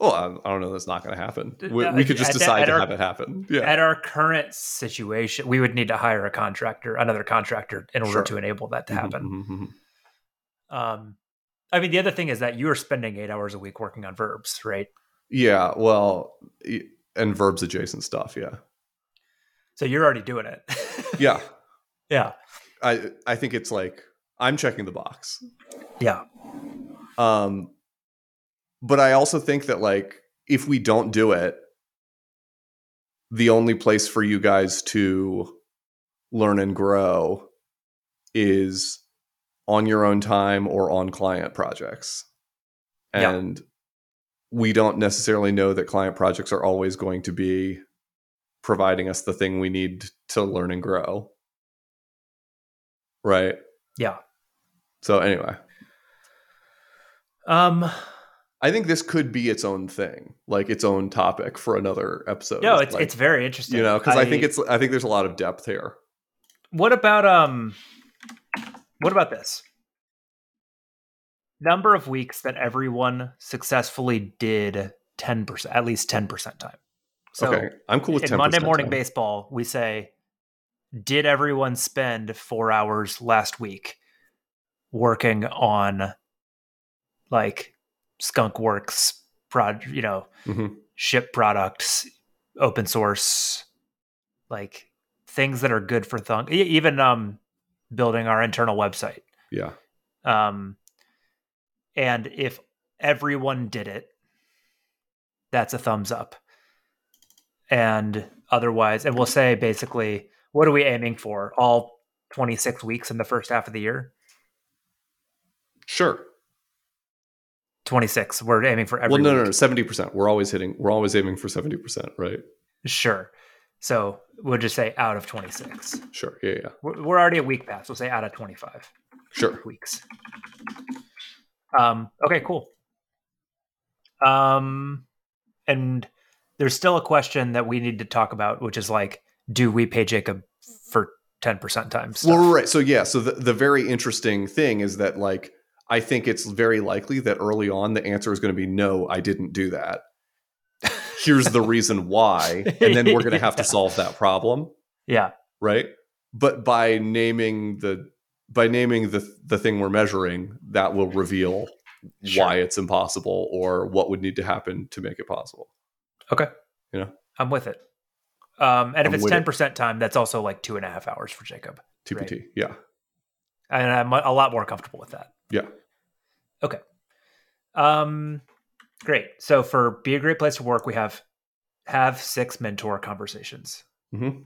Well, I, I don't know. That's not going to happen. We, Uh, we could just decide to our- have it happen. Yeah, at our current situation we would need to hire a contractor another contractor in order Sure. to enable that to Mhm, happen mhm, mhm. Um, I mean, the other thing is that you are spending eight hours a week working on verbs, right? Yeah, well, and verbs adjacent stuff. Yeah, So you're already doing it. yeah. yeah. I I think it's like I'm checking the box. Yeah. Um, but I also think that like if we don't do it, the only place for you guys to learn and grow is on your own time or on client projects. Yeah. And we don't necessarily know that client projects are always going to be providing us the thing we need to learn and grow. Right? Yeah. So anyway, Um, I think this could be its own thing, like its own topic for another episode. no, it's Like, it's very interesting. you know because I, think it's I think there's a lot of depth here. what about um, what about this? Number of weeks that everyone successfully did ten percent, at least ten percent time. So okay, I'm cool with 10% Monday morning time. baseball, we say, did everyone spend four hours last week working on like Skunk Works prod, you know, Mhm. ship products, open source, like things that are good for Thunk, even um building our internal website. Yeah, Um, and if everyone did it, that's a thumbs up. And otherwise, and we'll say basically, what are we aiming for? All 26 weeks in the first half of the year? sure. 26. We're aiming for every well, no, no, week. no, seventy percent. We're always hitting. We're always aiming for seventy percent, right? Sure. So we'll just say out of 26. Sure. Yeah, yeah. We're, we're already a week past. We'll say out of 25 Sure. weeks. Um, okay, cool. Um, and there's still a question that we need to talk about, which is like, do we pay Jacob for 10% times? Well, right. So yeah. So the the very interesting thing is that like I think it's very likely that early on the answer is going to be no, I didn't do that. Here's the reason why, and then we're going to have to solve that problem. yeah. right but by naming the by naming the the thing we're measuring that will reveal Sure. why it's impossible or what would need to happen to make it possible Okay. You know? I'm with it. Um, and if I'm it's 10% time, that's also like two and a half hours for Jacob. tpt yeah And I'm a lot more comfortable with that. Yeah Okay. Um, great. So for be a great place to work, we have have six mentor conversations. hmm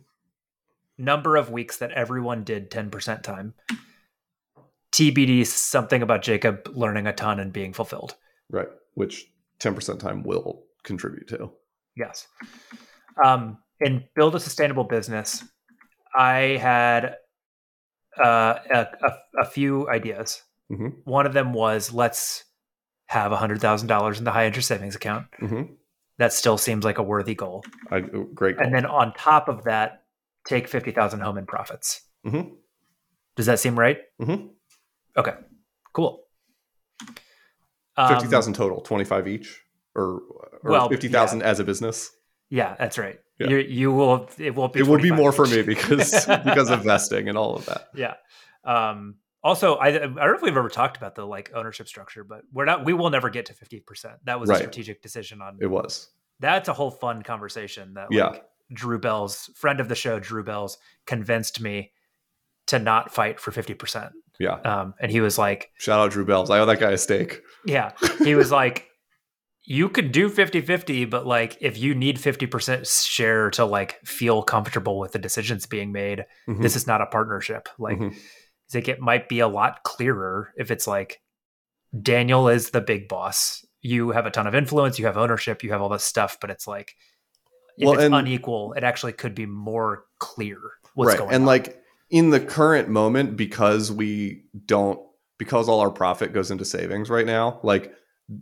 Number of weeks that everyone did ten percent time. TBD something about Jacob learning a ton and being fulfilled. right which 10% time will contribute to Yes. Um, in build a sustainable business, I had uh, a, a, a few ideas. Mhm. One of them was let's have hundred thousand dollars in the high interest savings account. hmm That still seems like a worthy goal. I, great and then on top of that, take fifty thousand home in profits. Mhm. Does that seem right? Mhm. Okay, cool. Um, Fifty thousand total, twenty five each, or or Well, fifty thousand as a business. Yeah, that's right. Yeah. You you will it won't be. It would be 25 more for me because because of vesting and all of that. yeah. Um, also, I I don't know if we've ever talked about the like ownership structure, but we're not. We will never get to fifty percent. That was a strategic decision on. It was. That's a whole fun conversation. That like, Yeah. Drew Bell's friend of the show, Drew Bell's, convinced me to not fight for fifty percent. Yeah. Um, and he was like, Shout out Drew Bells. I owe that guy a steak. Yeah. He was like, you could do 50 50, but like if you need 50% share to like feel comfortable with the decisions being made, Mhm. this is not a partnership. Like, Mhm. I think it might be a lot clearer if it's like Daniel is the big boss. You have a ton of influence, you have ownership, you have all this stuff, but it's like, if Well, it's and- unequal, it actually could be more clear what's right. going and on. And like in the current moment, because we don't because all our profit goes into savings right now, like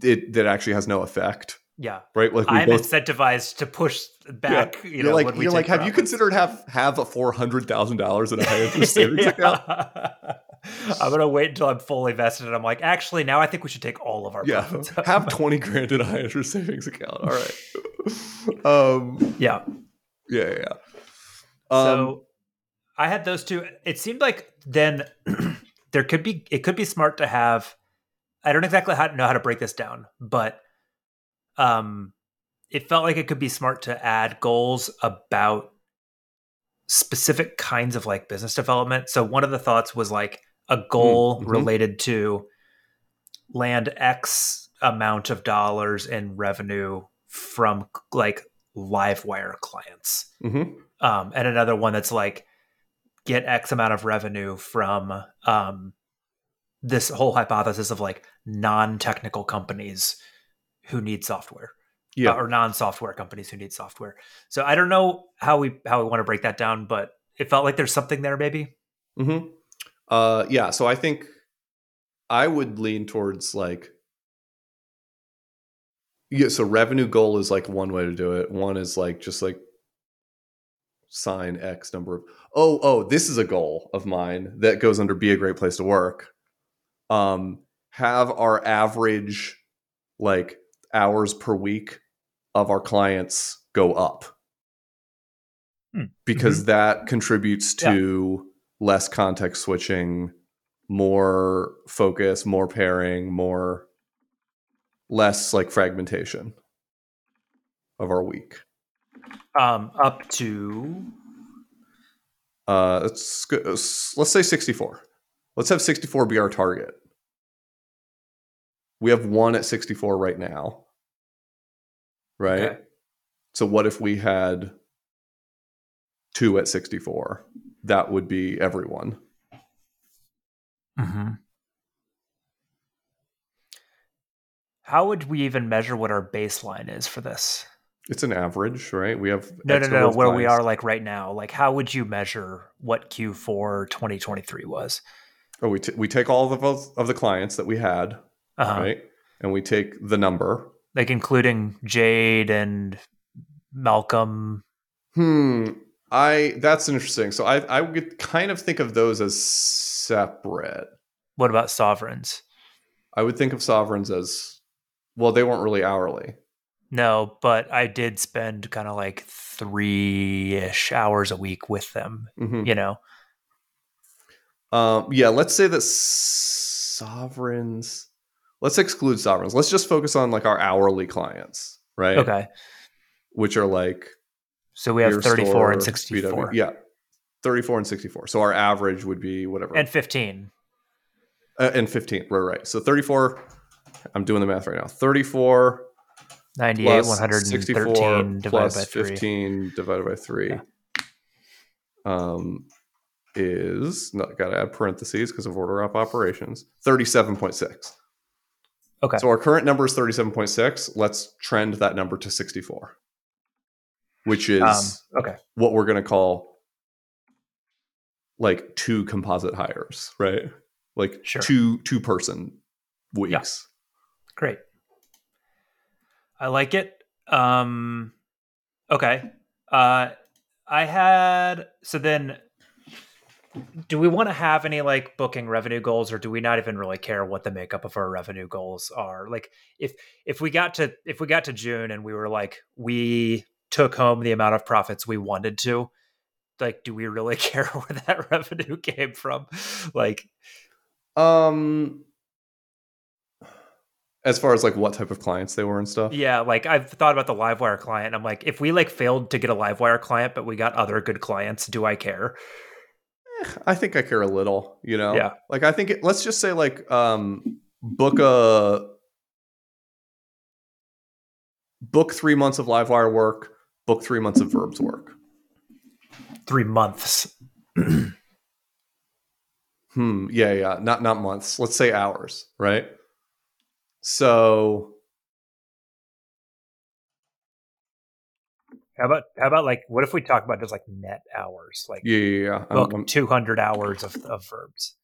it that actually has no effect. Yeah, Right. Like I'm both incentivized to push back. Yeah. You you're know, like you're like, have you considered have have a four hundred thousand dollars in a high interest savings account? I'm gonna wait until I'm fully vested, and I'm like, actually, now I think we should take all of our Yeah, profits. have twenty grand in a high interest savings account. All right. um. yeah. Yeah. Yeah. yeah. Um, so I had those two. It seemed like then there could be it could be smart to have. I don't exactly how, know how to break this down, but um, it felt like it could be smart to add goals about specific kinds of like business development. So one of the thoughts was like a goal mhm. related to land X amount of dollars in revenue from like Livewire clients mhm. um, and another one that's like get X amount of revenue from um, this whole hypothesis of like non-technical companies who need software, Yeah. uh, or non-software companies who need software. So I don't know how we how we want to break that down, but it felt like there's something there, maybe. Mm-hmm. Uh, yeah. So I think I would lean towards like, yeah. So revenue goal is like one way to do it. One is like just like sign X number of. Oh, oh, this is a goal of mine that goes under be a great place to work. Um, have our average like hours per week of our clients go up Hmm. because that contributes Yeah. to less context switching, more focus, more pairing, more less like fragmentation of our week. Um, up to Uh, let's go, let's say 64. Let's have 64 be our target. We have one at 64 right now. Right? Okay. So what if we had two at 64? That would be everyone. Mhm. How would we even measure what our baseline is for this? It's an average, right? We have No, X no, no. Where we are like right now, like how would you measure what Q4 2023 was? Oh, we t- we take all of those of the clients that we had, Uh-huh. right? And we take the number. Like including Jade and Malcolm. Hmm. I that's interesting. So I I would kind of think of those as separate. What about sovereigns? I would think of sovereigns as well. They weren't really hourly. No, but I did spend kind of like three ish hours a week with them. Mhm. You know, Um, yeah. Let's say that sovereigns. Let's exclude sovereigns. Let's just focus on like our hourly clients, right? okay. Which are like So we have Beer 34 and 64 BW. Yeah. 34 and 64. So our average would be whatever. and 15. Uh, and 15. Right, right. So 34. I'm doing the math right now. 34 98, plus 113 64 divided by 3. 15 divided by 3 Yeah. um, is, not got to add parentheses because of order up operations, 37.6. Okay. So our current number is 37.6. Let's trend that number to 64, which is Um, okay. what we're going to call like two composite hires, right? Like Sure. two two person weeks. Great. I like it. Um okay. Uh I had so then do we want to have any like booking revenue goals or do we not even really care what the makeup of our revenue goals are? Like if if we got to if we got to june and we were like we took home the amount of profits we wanted to like do we really care where that revenue came from? Like um as far as like what type of clients they were and stuff? Yeah like i've thought about the livewire client i'm like if we like failed to get a livewire client but we got other good clients do i care I think I care a little, you know. Yeah. Like I think it, let's just say like um book a book 3 months of Livewire work, book 3 months of Verbs work. 3 months. hmm, yeah, yeah, not not months. Let's say hours, right? So How about how about like what if we talk about just like net hours? Like yeah, yeah, yeah. I'm, I'm, 200 hours of, of verbs.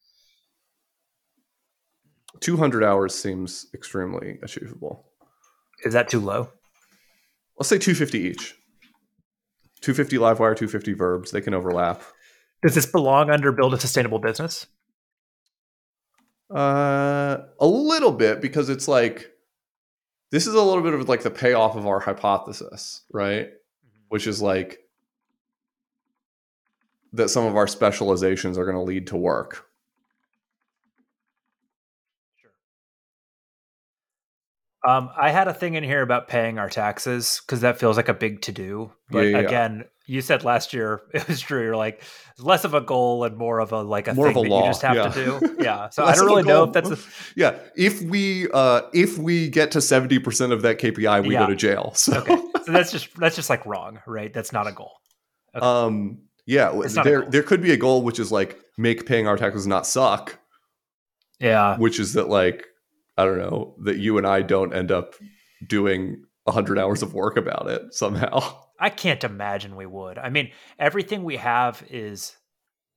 200 hours seems extremely achievable. Is that too low? Let's say 250 each. 250 Livewire, 250 verbs. They can overlap. Does this belong under build a sustainable business? Uh, a little bit because it's like this is a little bit of like the payoff of our hypothesis, right? Which is like that some of our specializations are going to lead to work. Sure. Um, I had a thing in here about paying our taxes because that feels like a big to do. But yeah, yeah, again. You said last year it was true. You're like less of a goal and more of a like a more thing a that law. you just have to do. Yeah. So I don't really know if that's a... yeah. If we uh if we get to seventy percent of that KPI, we go to jail. So. Okay so that's just that's just like wrong, right? That's not a goal. Okay. Um, yeah, there there could be a goal which is like make paying our taxes not suck. Yeah, which is that like I don't know that you and I don't end up doing hundred hours of work about it somehow. I can't imagine we would. I mean, everything we have is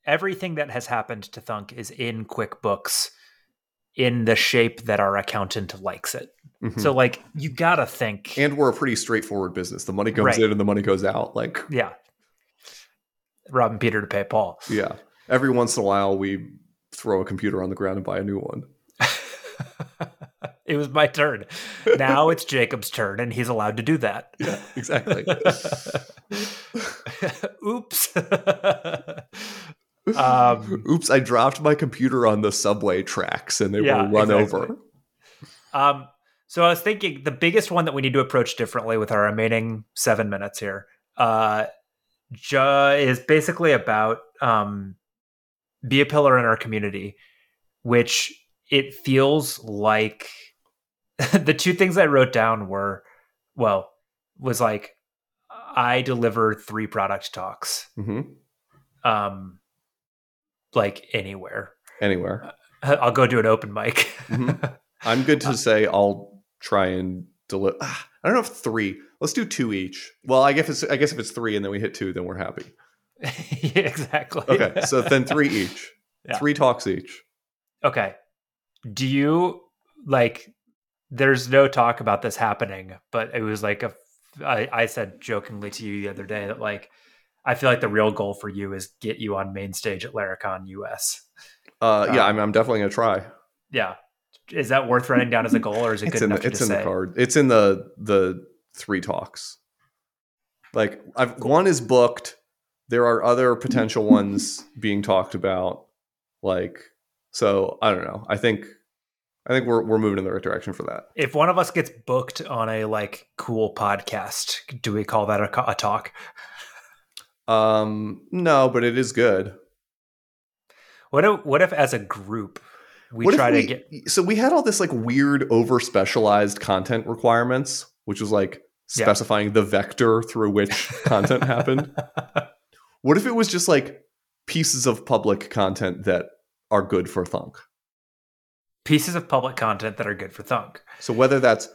everything that has happened to Thunk is in QuickBooks in the shape that our accountant likes it. Mm-hmm. So like you gotta think. And we're a pretty straightforward business. The money comes right. in and the money goes out. Like yeah, robbing Peter to pay Paul. Yeah. Every once in a while, we throw a computer on the ground and buy a new one. it was my turn. Now it's Jacob's turn, and he's allowed to do that. Yeah, exactly. Oops. Um, Oops, I dropped my computer on the subway tracks and they yeah, were run exactly. over. Um, so I was thinking the biggest one that we need to approach differently with our remaining seven minutes here uh, is basically about um, be a pillar in our community, which it feels like the two things I wrote down were, well, was like I deliver three product talks. Mm-hmm. Um, like anywhere. Anywhere. Uh, I'll go do an open mic. mm-hmm. I'm good to uh, say I'll try and deliver. Ah, I don't know if three. Let's do two each. Well, I guess it's, I guess if it's three and then we hit two, then we're happy. yeah, exactly. Okay, so then three each. Yeah. Three talks each. Okay. Do you like? There's no talk about this happening, but it was like a. I, I said jokingly to you the other day that like I feel like the real goal for you is get you on main stage at Laracon US. Uh, yeah, um, I'm, I'm definitely gonna try. Yeah, is that worth running down as a goal, or is it good enough the, It's in say? the card. It's in the the three talks. Like I've cool. one is booked. There are other potential ones being talked about. Like so, I don't know. I think I think we're we're moving in the right direction for that. If one of us gets booked on a like cool podcast, do we call that a, a talk? Um, no, but it is good. What if what if as a group we what try we, to get so we had all this like weird over specialized content requirements, which was like specifying yeah. the vector through which content happened. What if it was just like pieces of public content that are good for Thunk? Pieces of public content that are good for Thunk. So whether that's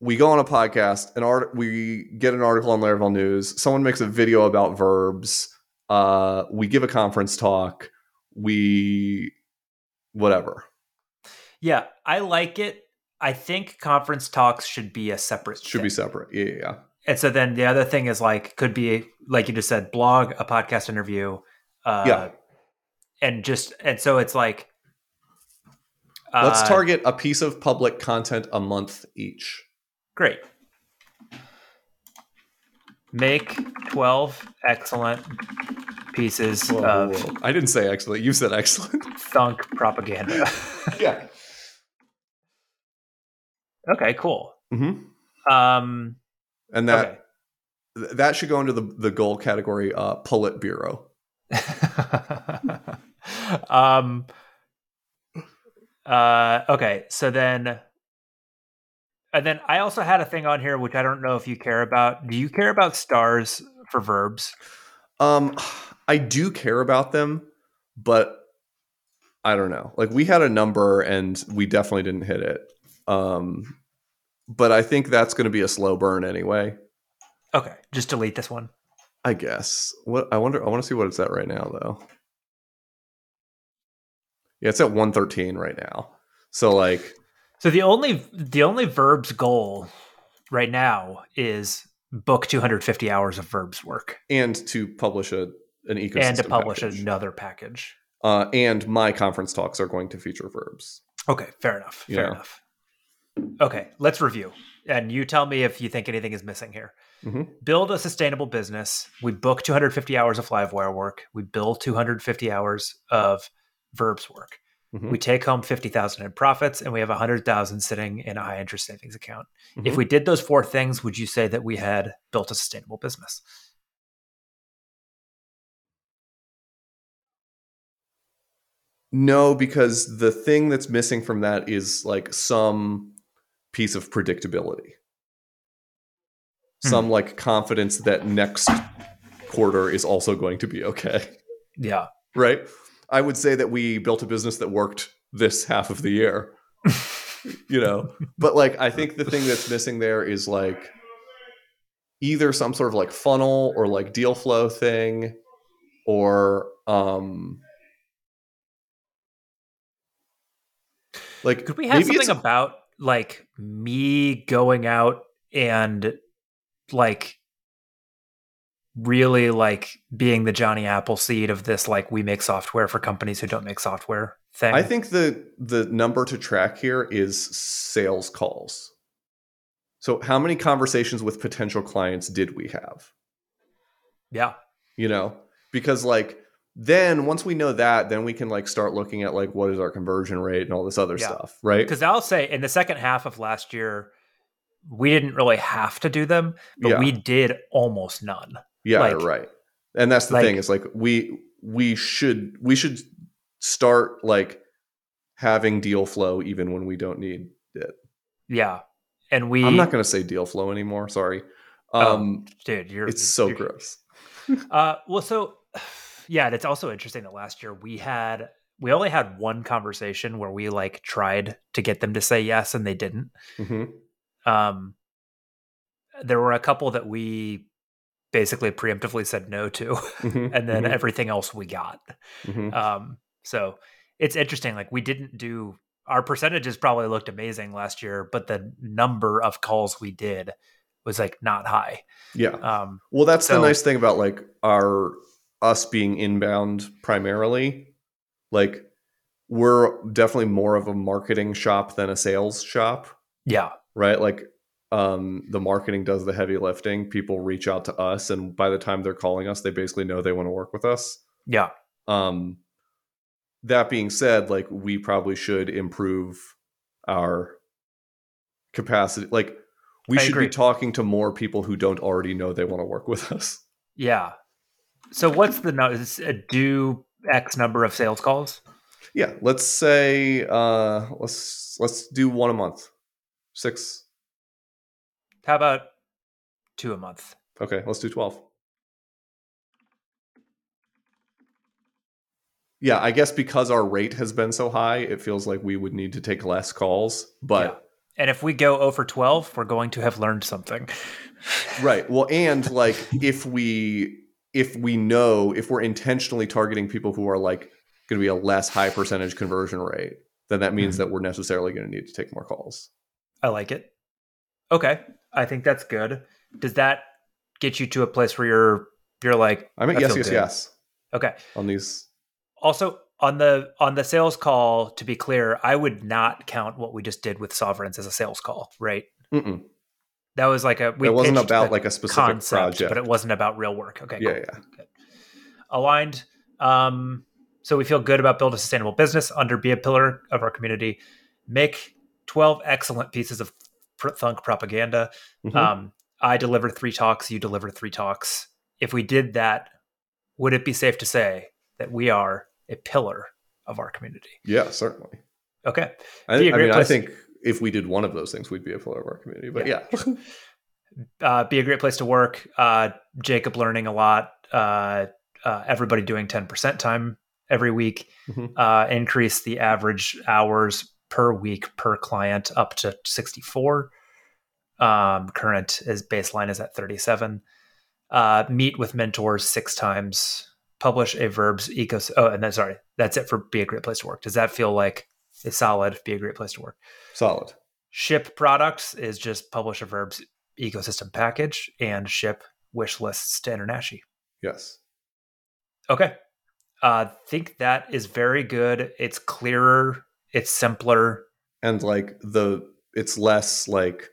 we go on a podcast, an art, we get an article on Laravel News. Someone makes a video about verbs. Uh, we give a conference talk. We, whatever. Yeah, I like it. I think conference talks should be a separate. Should thing. be separate. Yeah, yeah. And so then the other thing is like could be like you just said, blog, a podcast interview. Uh, yeah. and just and so it's like Let's uh, target a piece of public content a month each. Great. Make 12 excellent pieces Whoa, of whoa, whoa. I didn't say excellent. You said excellent. thunk propaganda. yeah. okay, cool. hmm Um, And that okay. th- that should go into the the goal category. Uh, Politburo. um, uh, okay, so then, and then I also had a thing on here which I don't know if you care about. Do you care about stars for verbs? Um, I do care about them, but I don't know. Like we had a number and we definitely didn't hit it. Um, but I think that's going to be a slow burn anyway. Okay, just delete this one. I guess. What I wonder. I want to see what it's at right now, though. Yeah, it's at one thirteen right now. So like, So the only the only verbs goal right now is book 250 hours of verbs work and to publish a an ecosystem and to publish package. another package. Uh, and my conference talks are going to feature verbs. Okay, fair enough. Fair Yeah. enough. Okay, let's review. And you tell me if you think anything is missing here. Mhm. Build a sustainable business. We book 250 hours of Livewire work. We build 250 hours of verbs work. Mhm. We take home 50,000 in profits and we have 100,000 sitting in a high interest savings account. If Mhm. we did those four things, would you say that we had built a sustainable business? No, because the thing that's missing from that is like some piece of predictability. Hmm. Some like confidence that next quarter is also going to be okay. Yeah. Right? I would say that we built a business that worked this half of the year. you know, but like I think the thing that's missing there is like either some sort of like funnel or like deal flow thing or um like Could we have something about like me going out and like really like being the Johnny Appleseed of this like we make software for companies who don't make software thing? I think the the number to track here is sales calls. So how many conversations with potential clients did we have? yeah. You know, because like then once we know that, then we can like start looking at like what is our conversion rate and all this other Yeah. stuff, right? Because I'll say in the second half of last year, we didn't really have to do them, but Yeah. we did almost none. Yeah, like- right. And that's the like- thing is like we we should we should start like having deal flow even when we don't need it. Yeah. And we I'm not going to say deal flow anymore, sorry. Oh, Um dude, you're it's so you're- gross. Uh, well, so yeah, and it's also interesting that last year we had we only had one conversation where we like tried to get them to say yes and they didn't. Mhm. Um, there were a couple that we basically preemptively said no to, Mhm. and then Mhm. everything else we got. Mhm. Um, so it's interesting. Like we didn't do our percentages probably looked amazing last year, but the number of calls we did was like not high. Yeah. Um, Well, that's the nice thing about like our us being inbound primarily. Like we're definitely more of a marketing shop than a sales shop, yeah, right? Like um the marketing does the heavy lifting. People reach out to us and by the time they're calling us, they basically know they want to work with us. yeah, Um that being said, like we probably should improve our capacity. Like we I should agree. be talking to more people who don't already know they want to work with us. yeah. So what's the no? Is a do X number of sales calls? Yeah, let's say uh let's let's do one a month. Six. How about two a month? Okay, let's do 12. Yeah, I guess because our rate has been so high, it feels like we would need to take less calls, but And if we go over twelve, we're going to have learned something. right. Well, and like if we if we know if we're intentionally targeting people who are like going to be a less high percentage conversion rate, then that means Mhm. that we're necessarily going to need to take more calls. I like it. Okay, I think that's good. Does that get you to a place where you're you're like? I mean, I yes, yes, good. yes Okay. on these Also, on the on the sales call, to be clear, I would not count what we just did with sovereigns as a sales call, right? Mm-mm. That was like a we it wasn't about like a specific concept, project. but it wasn't about real work. Okay, yeah, cool. yeah. Good. aligned. Um, so we feel good about build a sustainable business under be a pillar of our community. Make twelve excellent pieces of thunk propaganda. Mhm. Um, I deliver three talks. You deliver three talks. If we did that, would it be safe to say that we are a pillar of our community? yeah, certainly. Okay. I, I mean, I think if we did one of those things, we'd be a pillar of our community. But Yeah. yeah, uh, be a great place to work. Uh, Jacob learning a lot. Uh, uh, everybody doing ten percent time every week. Mhm. Uh, increase the average hours per week per client up to sixty four. Um, current is baseline is at thirty seven. Uh, meet with mentors six times. Publish a verbs ecos. Oh, and then sorry, that's it for be a great place to work. Does that feel like a solid? Be a great place to work solid. ship products is just publish a verbs ecosystem package and ship wish lists to international Yes. okay uh think that is very good it's clearer it's simpler and like the it's less like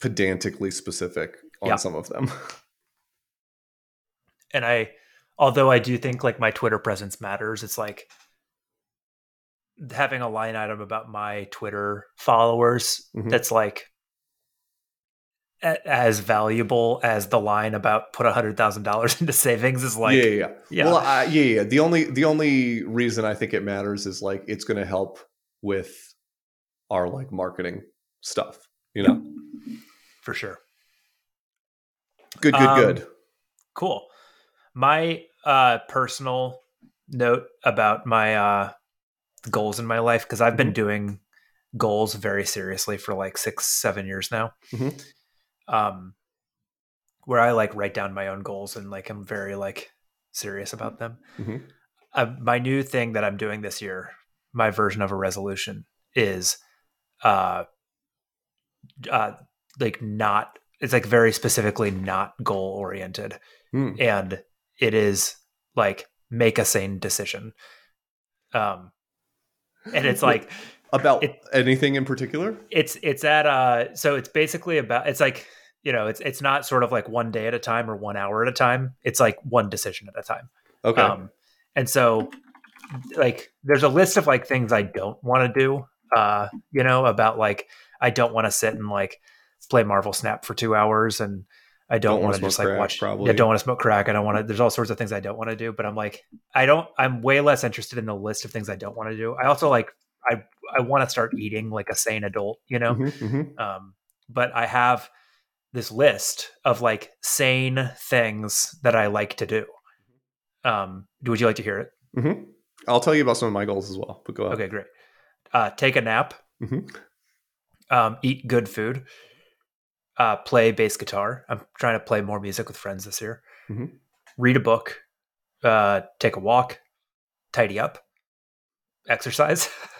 pedantically specific on Yeah. some of them. and i although i do think like my twitter presence matters it's like having a line item about my twitter followers Mhm. that's like as valuable as the line about put a hundred thousand dollars into savings is like yeah, yeah, yeah. yeah. Well, I, yeah, yeah. The only the only reason I think it matters is like it's going to help with our like marketing stuff. You know, for sure good, good, Um, good. Cool. My uh personal note about my uh goals in my life because I've been doing goals very seriously for like 6 7 years now. Mhm. Um where I like write down my own goals and like I'm very like serious about them. Mhm. Uh, my new thing that I'm doing this year, my version of a resolution is uh uh like not it's like very specifically not goal oriented Hmm. and it is like make a sane decision um and it's like about it- anything in particular. it's it's at uh so it's basically about it's like you know it's it's not sort of like one day at a time or one hour at a time it's like one decision at a time Okay. um and so like there's a list of like things i don't want to do uh you know about like i don't want to sit and like play marvel snap for two hours and i don't, Don't want wanna just like crack, watch probably. yeah don't want to smoke crack i don't want to there's all sorts of things i don't want to do but i'm like i don't i'm way less interested in the list of things i don't want to do i also like i i want to start eating like a sane adult you know Mhm, mhm. um, but I have this list of like sane things that I like to do. Um, would you like to hear it? Mhm. I'll tell you about some of my goals as well. But go ahead. Okay, great. Uh, take a nap, Mhm. um, eat good food, uh, play bass guitar. I'm trying to play more music with friends this year. Mhm. Read a book, uh, take a walk, tidy up, exercise.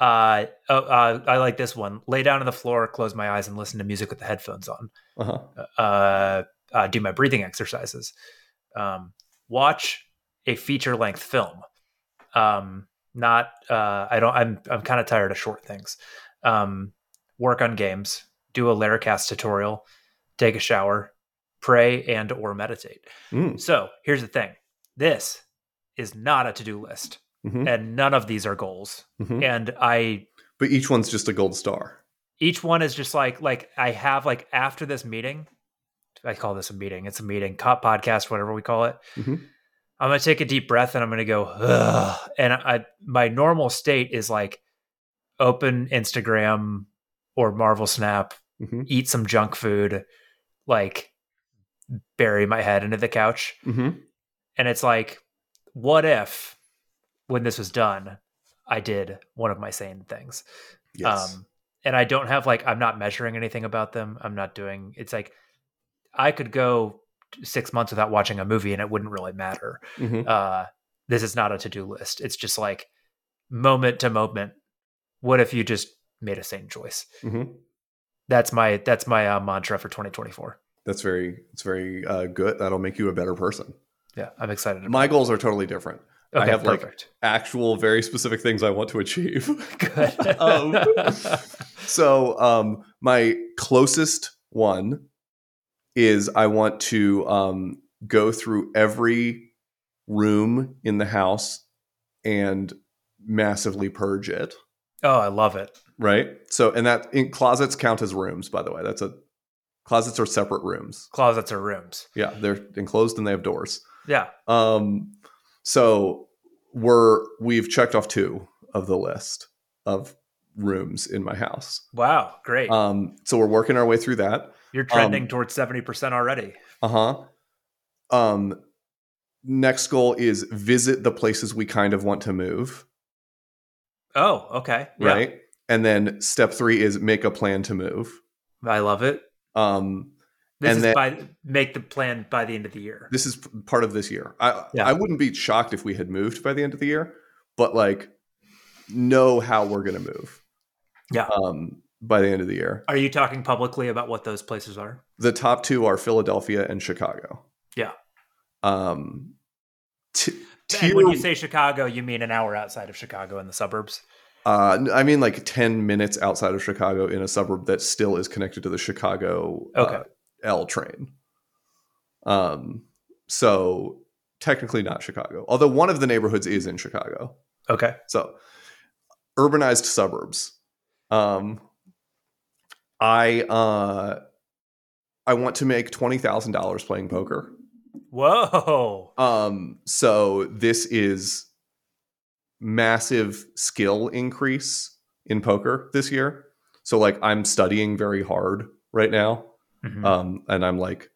uh, oh, uh, I like this one. Lay down on the floor, close my eyes, and listen to music with the headphones on. Uh-huh. uh, uh, do my breathing exercises, um, watch a feature length film. Um, not uh, I don't I'm I'm kind of tired of short things. Um, work on games, do a Laracast tutorial, take a shower, pray and or meditate. Mm. So here's the thing: this is not a to do list, Mhm. and none of these are goals. Mhm. And I But each one's just a gold star. each one is just like like I have like after this meeting, I call this a meeting. It's a meeting, cop podcast, whatever we call it. Mhm. I'm gonna take a deep breath and I'm gonna go, Ugh. and I my normal state is like open Instagram or Marvel Snap, Mhm. eat some junk food, like bury my head into the couch, Mhm. and it's like, what if when this was done, I did one of my sane things. Yes. Um, and I don't have like I'm not measuring anything about them. I'm not doing. It's like I could go six months without watching a movie and it wouldn't really matter. Mhm. Uh, this is not a to do list. It's just like moment to moment. What if you just made a sane choice? Mhm. That's my that's my uh, mantra for 2024. That's very it's very uh, good. That'll make you a better person. Yeah, I'm excited. My goals are totally different. I Okay, have like actual very specific things I want to achieve. Good. um, so um, my closest one is I want to um, go through every room in the house and massively purge it. oh, I love it. Right. So and that in closets count as rooms. By the way, that's a closets are separate rooms. Closets are rooms. Yeah, they're enclosed and they have doors. Yeah. Um, so we're we've checked off two of the list of rooms in my house. Wow. Great. Um, so we're working our way through that. You're trending um, towards 70% already. Uh huh. Um, next goal is visit the places we kind of want to move. Oh, okay. Yeah. Right. And then step three is make a plan to move. I love it. Um, This And is then- by make the plan by the end of the year. this is part of this year. I Yeah. I wouldn't be shocked if we had moved by the end of the year, but like know how we're gonna move. Yeah. Um, by the end of the year. Are you talking publicly about what those places are? The top two are Philadelphia and Chicago. Yeah. Um, t- tier, when you say Chicago, you mean an hour outside of Chicago in the suburbs? uh, I mean like ten minutes outside of Chicago in a suburb that still is connected to the Chicago uh, Okay. L train. Um, so technically not Chicago, although one of the neighborhoods is in Chicago. Okay. So urbanized suburbs. Um, I uh, I want to make twenty thousand dollars playing poker. Whoa. Um, so this is massive skill increase in poker this year. So like I'm studying very hard right now. Mhm. Um, and I'm like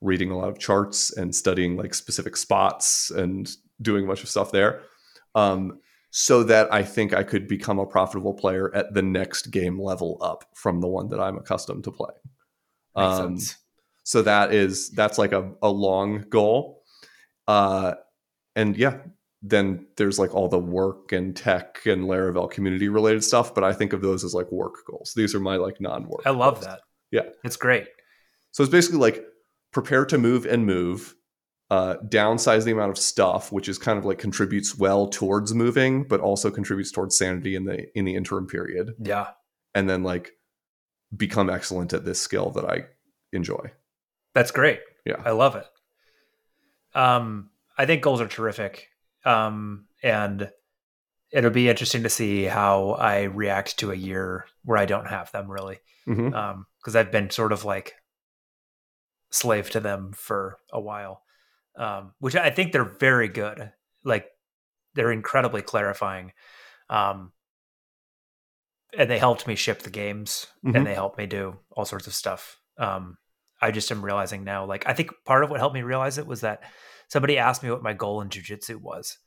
reading a lot of charts and studying like specific spots and doing a bunch of stuff there. Um, so that I think I could become a profitable player at the next game level up from the one that I'm accustomed to playing. Um, so that is that's like a, a long goal uh and yeah then there's like all the work and tech and laravel community related stuff but i think of those as like work goals these are my like non-work I love goals. that. Yeah. It's great. So it's basically like prepare to move and move uh, downsize the amount of stuff which is kind of like contributes well towards moving but also contributes towards sanity in the in the interim period Yeah. and then like become excellent at this skill that i enjoy That's great. Yeah. I love it. Um, I think goals are terrific. Um, and it'll be interesting to see how I react to a year where I don't have them really. Mhm. Um, because I've been sort of like slave to them for a while. Um, which I think they're very good. Like they're incredibly clarifying. Um, and they helped me ship the games Mhm. and they helped me do all sorts of stuff. Um, I just am realizing now, like, I think part of what helped me realize it was that somebody asked me what my goal in jujitsu was.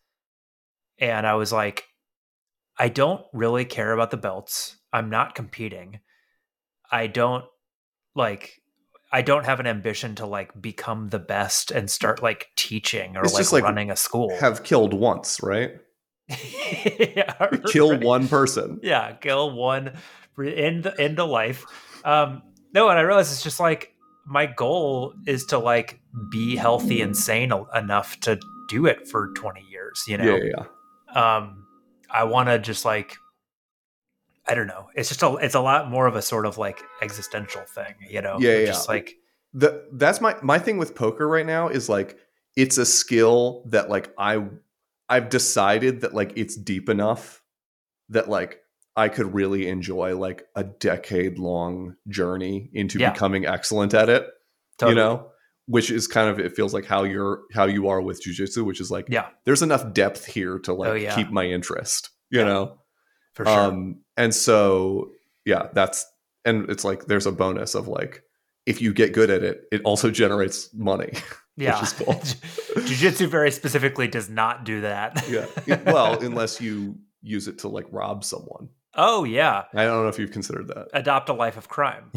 And I was like, I don't really care about the belts. I'm not competing. I don't like, I don't have an ambition to like become the best and start like teaching or like, just like running a school. have killed once right yeah, kill right. one person. yeah kill one end end of life um no and i realize it's just like my goal is to like be healthy and sane enough to do it for 20 years you know Yeah, yeah, yeah. um i want to just like i don't know it's just a it's a lot more of a sort of like existential thing you know Yeah, yeah. just like The, that's my my thing with poker right now is like it's a skill that like I I've decided that like it's deep enough that like I could really enjoy like a decade long journey into Yeah. becoming excellent at it. totally. You know, which is kind of it feels like how you're how you are with jujitsu, which is like Yeah. there's enough depth here to oh, like Oh, yeah. keep my interest. You Yeah. know. For sure Um, and so yeah, that's and it's like there's a bonus of like if you get good at it, it also generates money. yeah is cool. jiu-jitsu very specifically does not do that yeah. Well, unless you use it to like rob someone. oh yeah I don't know if you've considered that. adopt a life of crime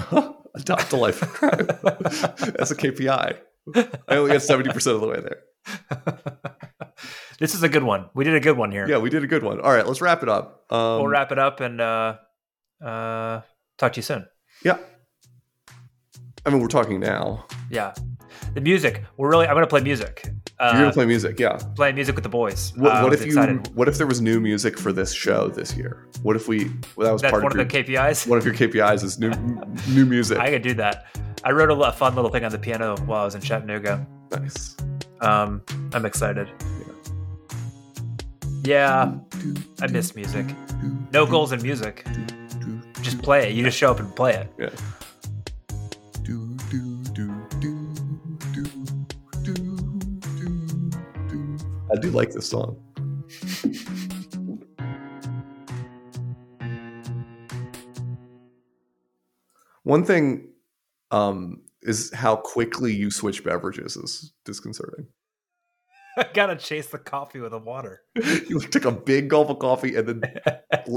Adopt a life of crime. That's a KPI. I only got seventy percent of the way there. This is a good one. We did a good one here. Yeah, we did a good one. All right, let's wrap it up. Um, we'll wrap it up and uh, uh, talk to you soon. Yeah. I mean, we're talking now. Yeah, the music. We're really. I'm gonna play music. Uh, You're gonna play music, yeah. playing music with the boys. What, Uh, what if you? excited. What if there was new music for this show this year? What if we? Well, that was That's part one of your, the KPIs. one of your KPIs is new new music. I could do that. I wrote a, li- fun little thing on the piano while I was in Chattanooga. nice. Um, I'm excited. Yeah, I miss music. No goals in music. Just play it. You just show up and play it. Yeah. I do like this song. One thing um, is how quickly you switch beverages is disconcerting. I gotta chase the coffee with the water. You took a big gulp of coffee, and then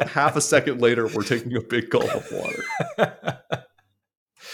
half a second later, we're taking a big gulp of water.